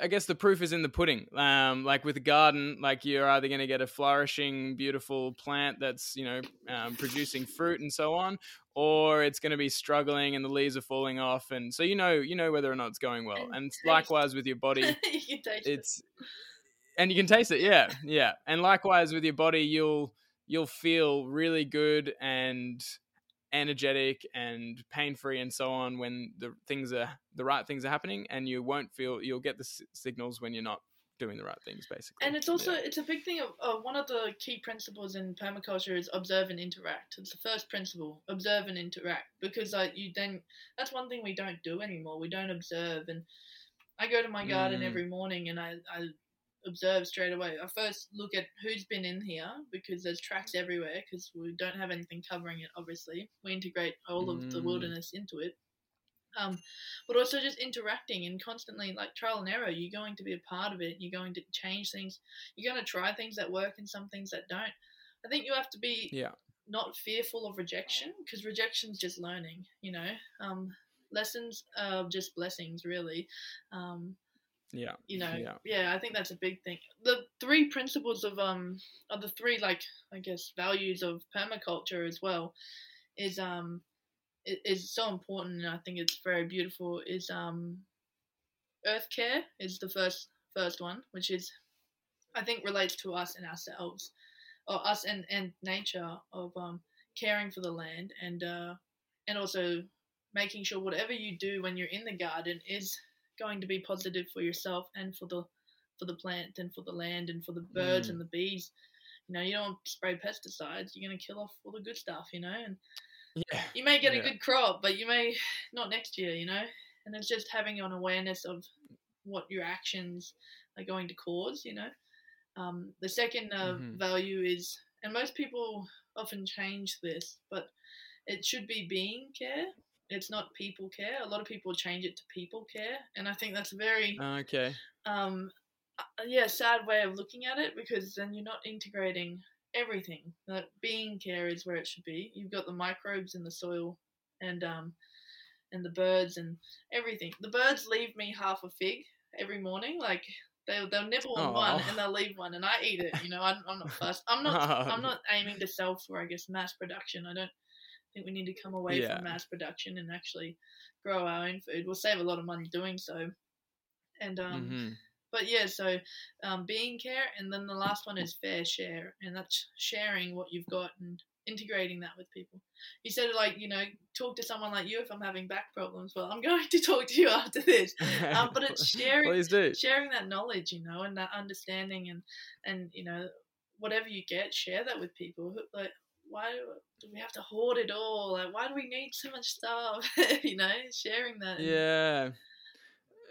I guess the proof is in the pudding. Um, like with a garden, like you're either going to get a flourishing, beautiful plant that's you know um, producing fruit and so on, or it's going to be struggling and the leaves are falling off, and so you know you know whether or not it's going well. And And likewise with your body, you can taste it. it's and you can taste it. Yeah, yeah. And likewise with your body, you'll you'll feel really good and energetic and pain free and so on when the things are the right things are happening and you won't feel you'll get the s- signals when you're not doing the right things basically And it's also Yeah. it's a big thing of uh, one of the key principles in permaculture is observe and interact. It's the first principle, observe and interact, because like you then that's one thing we don't do anymore. We don't observe, and I go to my garden Mm. every morning and I, I observe straight away. I first look at who's been in here because there's tracks everywhere because we don't have anything covering it. Obviously, we integrate all of the Mm. wilderness into it. Um, but also just interacting and constantly like trial and error. You're going to be a part of it. You're going to change things. You're going to try things that work and some things that don't. I think you have to be yeah not fearful of rejection because rejection's just learning. You know, um, lessons are just blessings, really. Um, yeah you know, Yeah. yeah. I think that's a big thing. The three principles of um, are the three like I guess values of permaculture as well, is um, is so important and I think it's very beautiful. Is um, earth care is the first first one, which is I think relates to us and ourselves, or us and and nature of um, caring for the land and uh, and also making sure whatever you do when you're in the garden is going to be positive for yourself and for the for the plant and for the land and for the birds Mm. and the bees. You know, you don't spray pesticides, you're gonna kill off all the good stuff, you know, and Yeah. you may get Yeah. a good crop, but you may not next year, you know? And it's just having an awareness of what your actions are going to cause, you know? Um, the second uh, Mhm. value is, and most people often change this, but it should be being care. It's not people care. A lot of people change it to people care. And I think that's a very Okay. um, uh, yeah, sad way of looking at it because then you're not integrating everything. That being care is where it should be. You've got the microbes in the soil, and um, and the birds and everything. The birds leave me half a fig every morning. Like they'll they'll nibble on one and they'll leave one, and I eat it. You know, I'm, I'm not fussed. I'm not I'm not aiming to sell for I guess mass production. I don't think we need to come away Yeah. from mass production and actually grow our own food. We'll save a lot of money doing so. And um, Mhm. but yeah, so um, being care, and then the last one is fair share, and that's sharing what you've got and integrating that with people. You said like you know talk to someone like you if I'm having back problems. Well, I'm going to talk to you after this. Um, but it's sharing Please do. sharing that knowledge, you know, and that understanding, and and you know whatever you get, share that with people. Like why do we have to hoard it all? Like why do we need so much stuff? you know, sharing that. Yeah.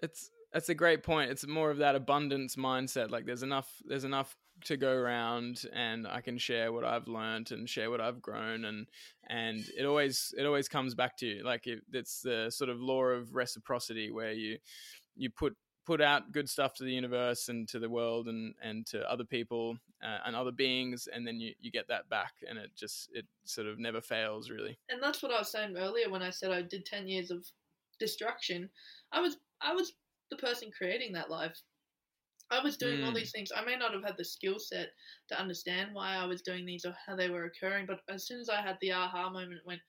It's that's a great point. It's more of that abundance mindset. Like there's enough there's enough to go around and I can share what I've learned and share what I've grown and and it always it always comes back to you. Like it, it's the sort of law of reciprocity where you you put put out good stuff to the universe and to the world and and to other people uh, and other beings and then you you get that back and it just it sort of never fails really. and that's what I was saying earlier when I said I did ten years of destruction. I was I was the person creating that life. I was doing all Mm. these things. I may not have had the skill set to understand why I was doing these or how they were occurring, but as soon as I had the aha moment, it went,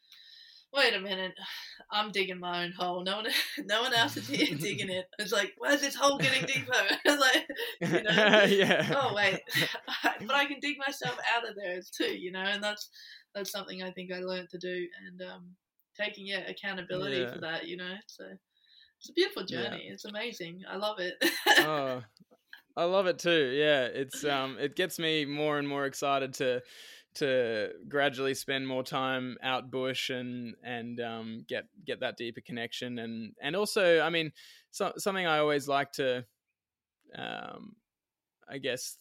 wait a minute, I'm digging my own hole. No one, no one else is here digging it. It's like, where's this hole getting deeper? Like, you know, yeah. oh wait, but I can dig myself out of there too, you know, and that's that's something I think I learned to do, and um, taking yeah accountability Yeah. for that, you know. So it's a beautiful Yeah. journey. It's amazing. I love it. oh, I love it too. Yeah, it's um, it gets me more and more excited to to gradually spend more time out bush and and um, get get that deeper connection and and also, I mean, so, something I always like to, um, I guess.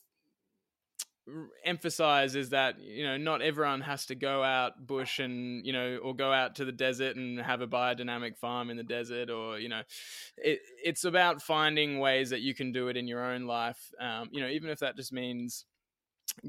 emphasize is that you know not everyone has to go out bush and you know or go out to the desert and have a biodynamic farm in the desert or you know it, it's about finding ways that you can do it in your own life um, you know even if that just means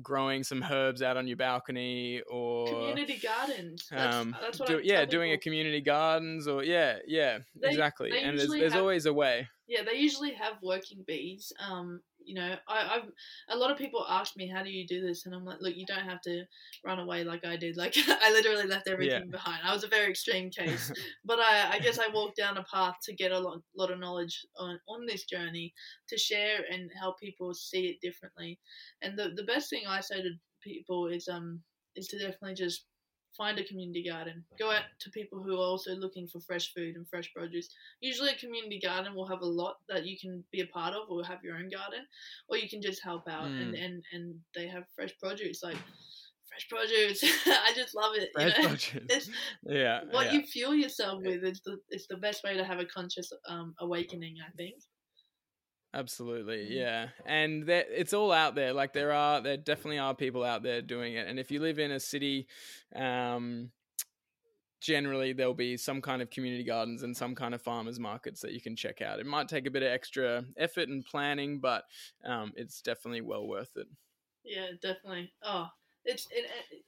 growing some herbs out on your balcony or Community gardens. That's, um, that's what do, yeah doing a community gardens or yeah yeah They- exactly they and there's, there's have- always a way Yeah, they usually have working bees. Um, you know, I, I've a lot of people ask me, "How do you do this?" And I'm like, "Look, you don't have to run away like I did. Like I literally left everything behind. I was a very extreme case, but I, I guess I walked down a path to get a lot, lot of knowledge on on this journey to share and help people see it differently. And the the best thing I say to people is um is to definitely just find a community garden. Go out to people who are also looking for fresh food and fresh produce usually a community garden will have a lot that you can be a part of or have your own garden or you can just help out and, Mm. and and they have fresh produce like fresh produce i just love it you Fresh know? produce. it's yeah what yeah. you fuel yourself with is the it's the best way to have a conscious um awakening i think Absolutely, Mm. yeah, and there, it's all out there. Like there are, there definitely are people out there doing it. And if you live in a city, um, generally there'll be some kind of community gardens and some kind of farmers markets that you can check out. It might take a bit of extra effort and planning, but um, it's definitely well worth it. yeah definitely oh it's it, it,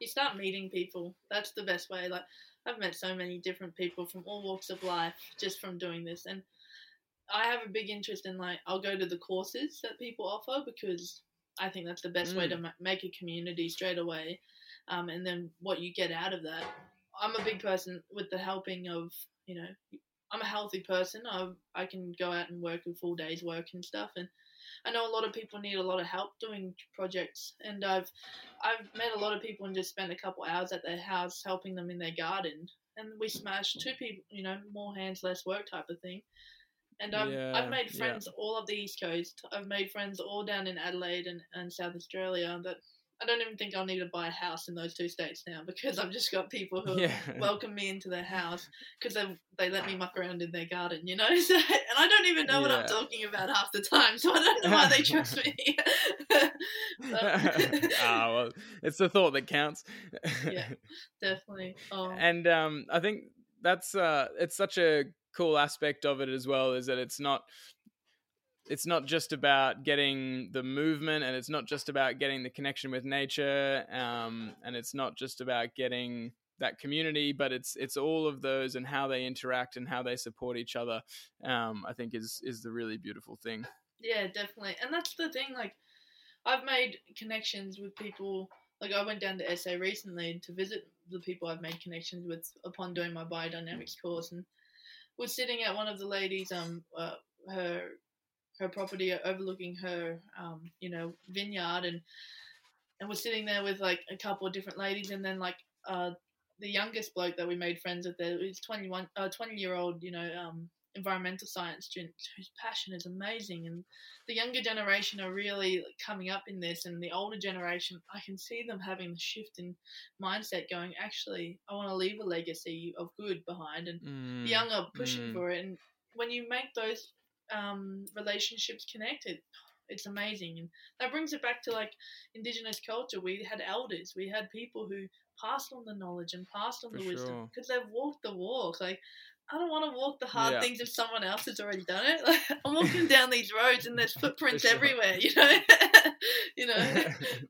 you start meeting people that's the best way like i've met so many different people from all walks of life just from doing this and I have a big interest in like I'll go to the courses that people offer because I think that's the best way to ma- make a community straight away, um, and then what you get out of that. I'm a big person with the helping of you know I'm a healthy person. I I can go out and work a full day's work and stuff, and I know a lot of people need a lot of help doing projects, and I've I've met a lot of people and just spent a couple hours at their house helping them in their garden, and we smashed two people, you know, more hands less work type of thing. And I've, Yeah, I've made yeah. friends all up the East Coast. I've made friends all down in Adelaide and, and South Australia that I don't even think I'll need to buy a house in those two states now because I've just got people who Yeah. welcome me into their house because they, they let me muck around in their garden, you know? So, and I don't even know what I'm talking about half the time, so I don't know why they trust me. Ah, well, it's the thought that counts. Yeah. Definitely. Oh, and um, I think that's uh, it's such a cool aspect of it as well is that it's not it's not just about getting the movement and it's not just about getting the connection with nature um, and it's not just about getting that community but it's it's all of those and how they interact and how they support each other um, i think is is the really beautiful thing Yeah, definitely. And that's the thing, like I've made connections with people like I went down to SA recently to visit the people I've made connections with upon doing my biodynamics course and was sitting at one of the ladies um uh, her her property overlooking her um you know vineyard and and was sitting there with like a couple of different ladies and then like uh the youngest bloke that we made friends with there was 21 uh 20 year old you know um environmental science student whose passion is amazing. And the younger generation are really coming up in this and the older generation i can see them having the shift in mindset going actually i want to leave a legacy of good behind and Mm, the young are pushing mm. for it. And when you make those um, relationships connected it's amazing. And that brings it back to like indigenous culture. We had elders. We had people who passed on the knowledge and passed on For the wisdom sure. because they've walked the walk. Like I don't want to walk the hard Yeah. things if someone else has already done it. Like, I'm walking down these roads and there's footprints sure. everywhere, you know. you know,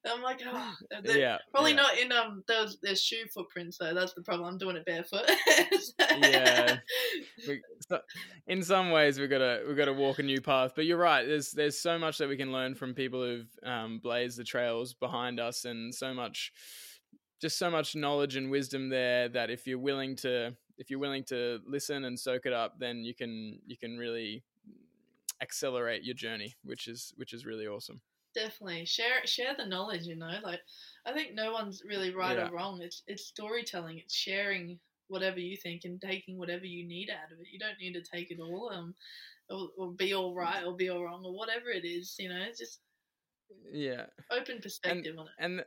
I'm like, oh, yeah probably yeah. not in um those there's shoe footprints though. That's the problem. I'm doing it barefoot. Yeah. we, so, in some ways we've got to we've got to walk a new path but you're right there's there's so much that we can learn from people who've um, blazed the trails behind us and so much just so much knowledge and wisdom there that if you're willing to if you're willing to listen and soak it up then you can you can really accelerate your journey which is which is really awesome Definitely share share the knowledge. You know, like I think no one's really right Yeah. or wrong. It's it's storytelling. It's sharing whatever you think and taking whatever you need out of it. You don't need to take it all um or, or be all right or be all wrong or whatever it is. You know, just yeah open perspective on it. and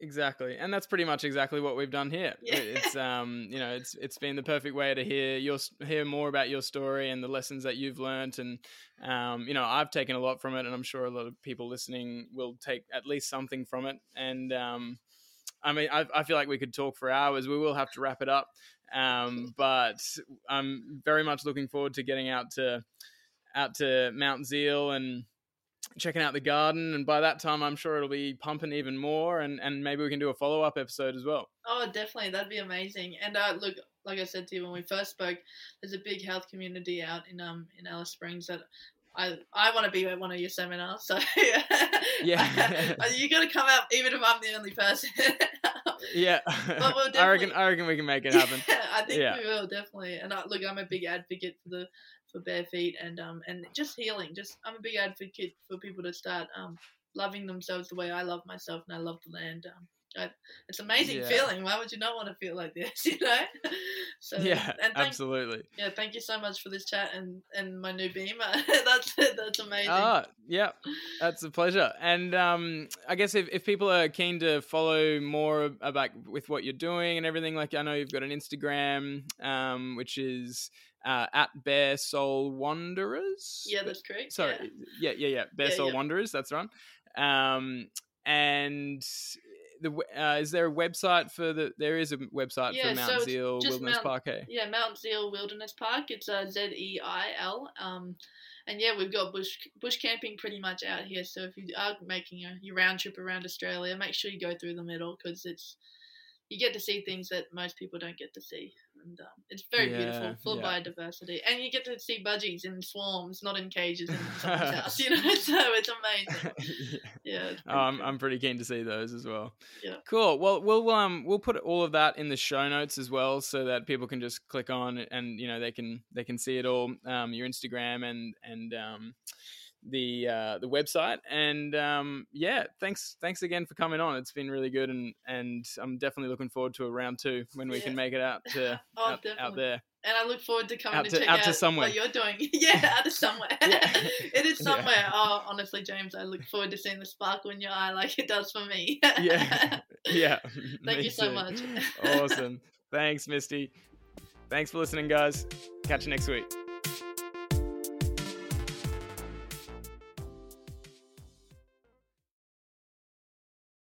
exactly and that's pretty much exactly what we've done here Yeah. it's um you know it's it's been the perfect way to hear your hear more about your story and the lessons that you've learnt and um you know i've taken a lot from it and i'm sure a lot of people listening will take at least something from it and um I mean, I, I feel like we could talk for hours. We will have to wrap it up, um, but I'm very much looking forward to getting out to out to Mount Zeil and checking out the garden. And by that time, I'm sure it'll be pumping even more. And, and maybe we can do a follow up episode as well. Oh, definitely, that'd be amazing. And uh, look, like I said to you when we first spoke, there's a big health community out in um in Alice Springs that I I want to be at one of your seminars. So Yeah. you got to come out even if I'm the only person. Yeah, but we'll I reckon I reckon we can make it happen. Yeah, I think Yeah. we will definitely. And I, look, I'm a big advocate for the for bare feet and um and just healing. Just I'm a big advocate for people to start um loving themselves the way I love myself and I love the land. Um, I, it's an amazing Yeah. feeling. Why would you not want to feel like this? You know. So Yeah, thank, absolutely. yeah, thank you so much for this chat and and my new beamer. that's that's amazing. Ah, yeah, that's a pleasure. And um, I guess if, if people are keen to follow more about with what you're doing and everything, like I know you've got an Instagram, um, which is uh, at Bare Soul Wanderers. yeah, that's correct. Sorry, Yeah. yeah, yeah, yeah. Bear Yeah, Soul yeah. Wanderers. That's right. Um, and the uh, is there a website for the? There is a website Yeah, for Mount so Zeil Wilderness Mount- Park. Hey? Yeah, Mount Zeil Wilderness Park. It's uh, Z E I L. Um, and yeah, we've got bush bush camping pretty much out here. So if you are making a your round trip around Australia, make sure you go through the middle because it's you get to see things that most people don't get to see, and um, it's very Yeah, beautiful, full yeah. of biodiversity, and you get to see budgies in swarms, not in cages in someone's house. You know, so it's amazing. Yeah. Yeah. Oh, I'm, cool. I'm pretty keen to see those as well. Yeah. Cool. Well, we'll um we'll put all of that in the show notes as well, so that people can just click on and you know they can they can see it all. Um, your Instagram and and um the uh, the website. And um, yeah, thanks thanks again for coming on. It's been really good, and and I'm definitely looking forward to a round two when we Yeah. can make it out to Oh, out, out there. And I look forward to coming Out to, to- check out out, to somewhere. what you're doing. yeah, out of somewhere. Yeah. it is Yeah. somewhere. Oh, honestly, James, I look forward to seeing the sparkle in your eye like it does for me. Yeah, yeah. Thank you so too. much. awesome. Thanks, Misty. Thanks for listening, guys. Catch you next week.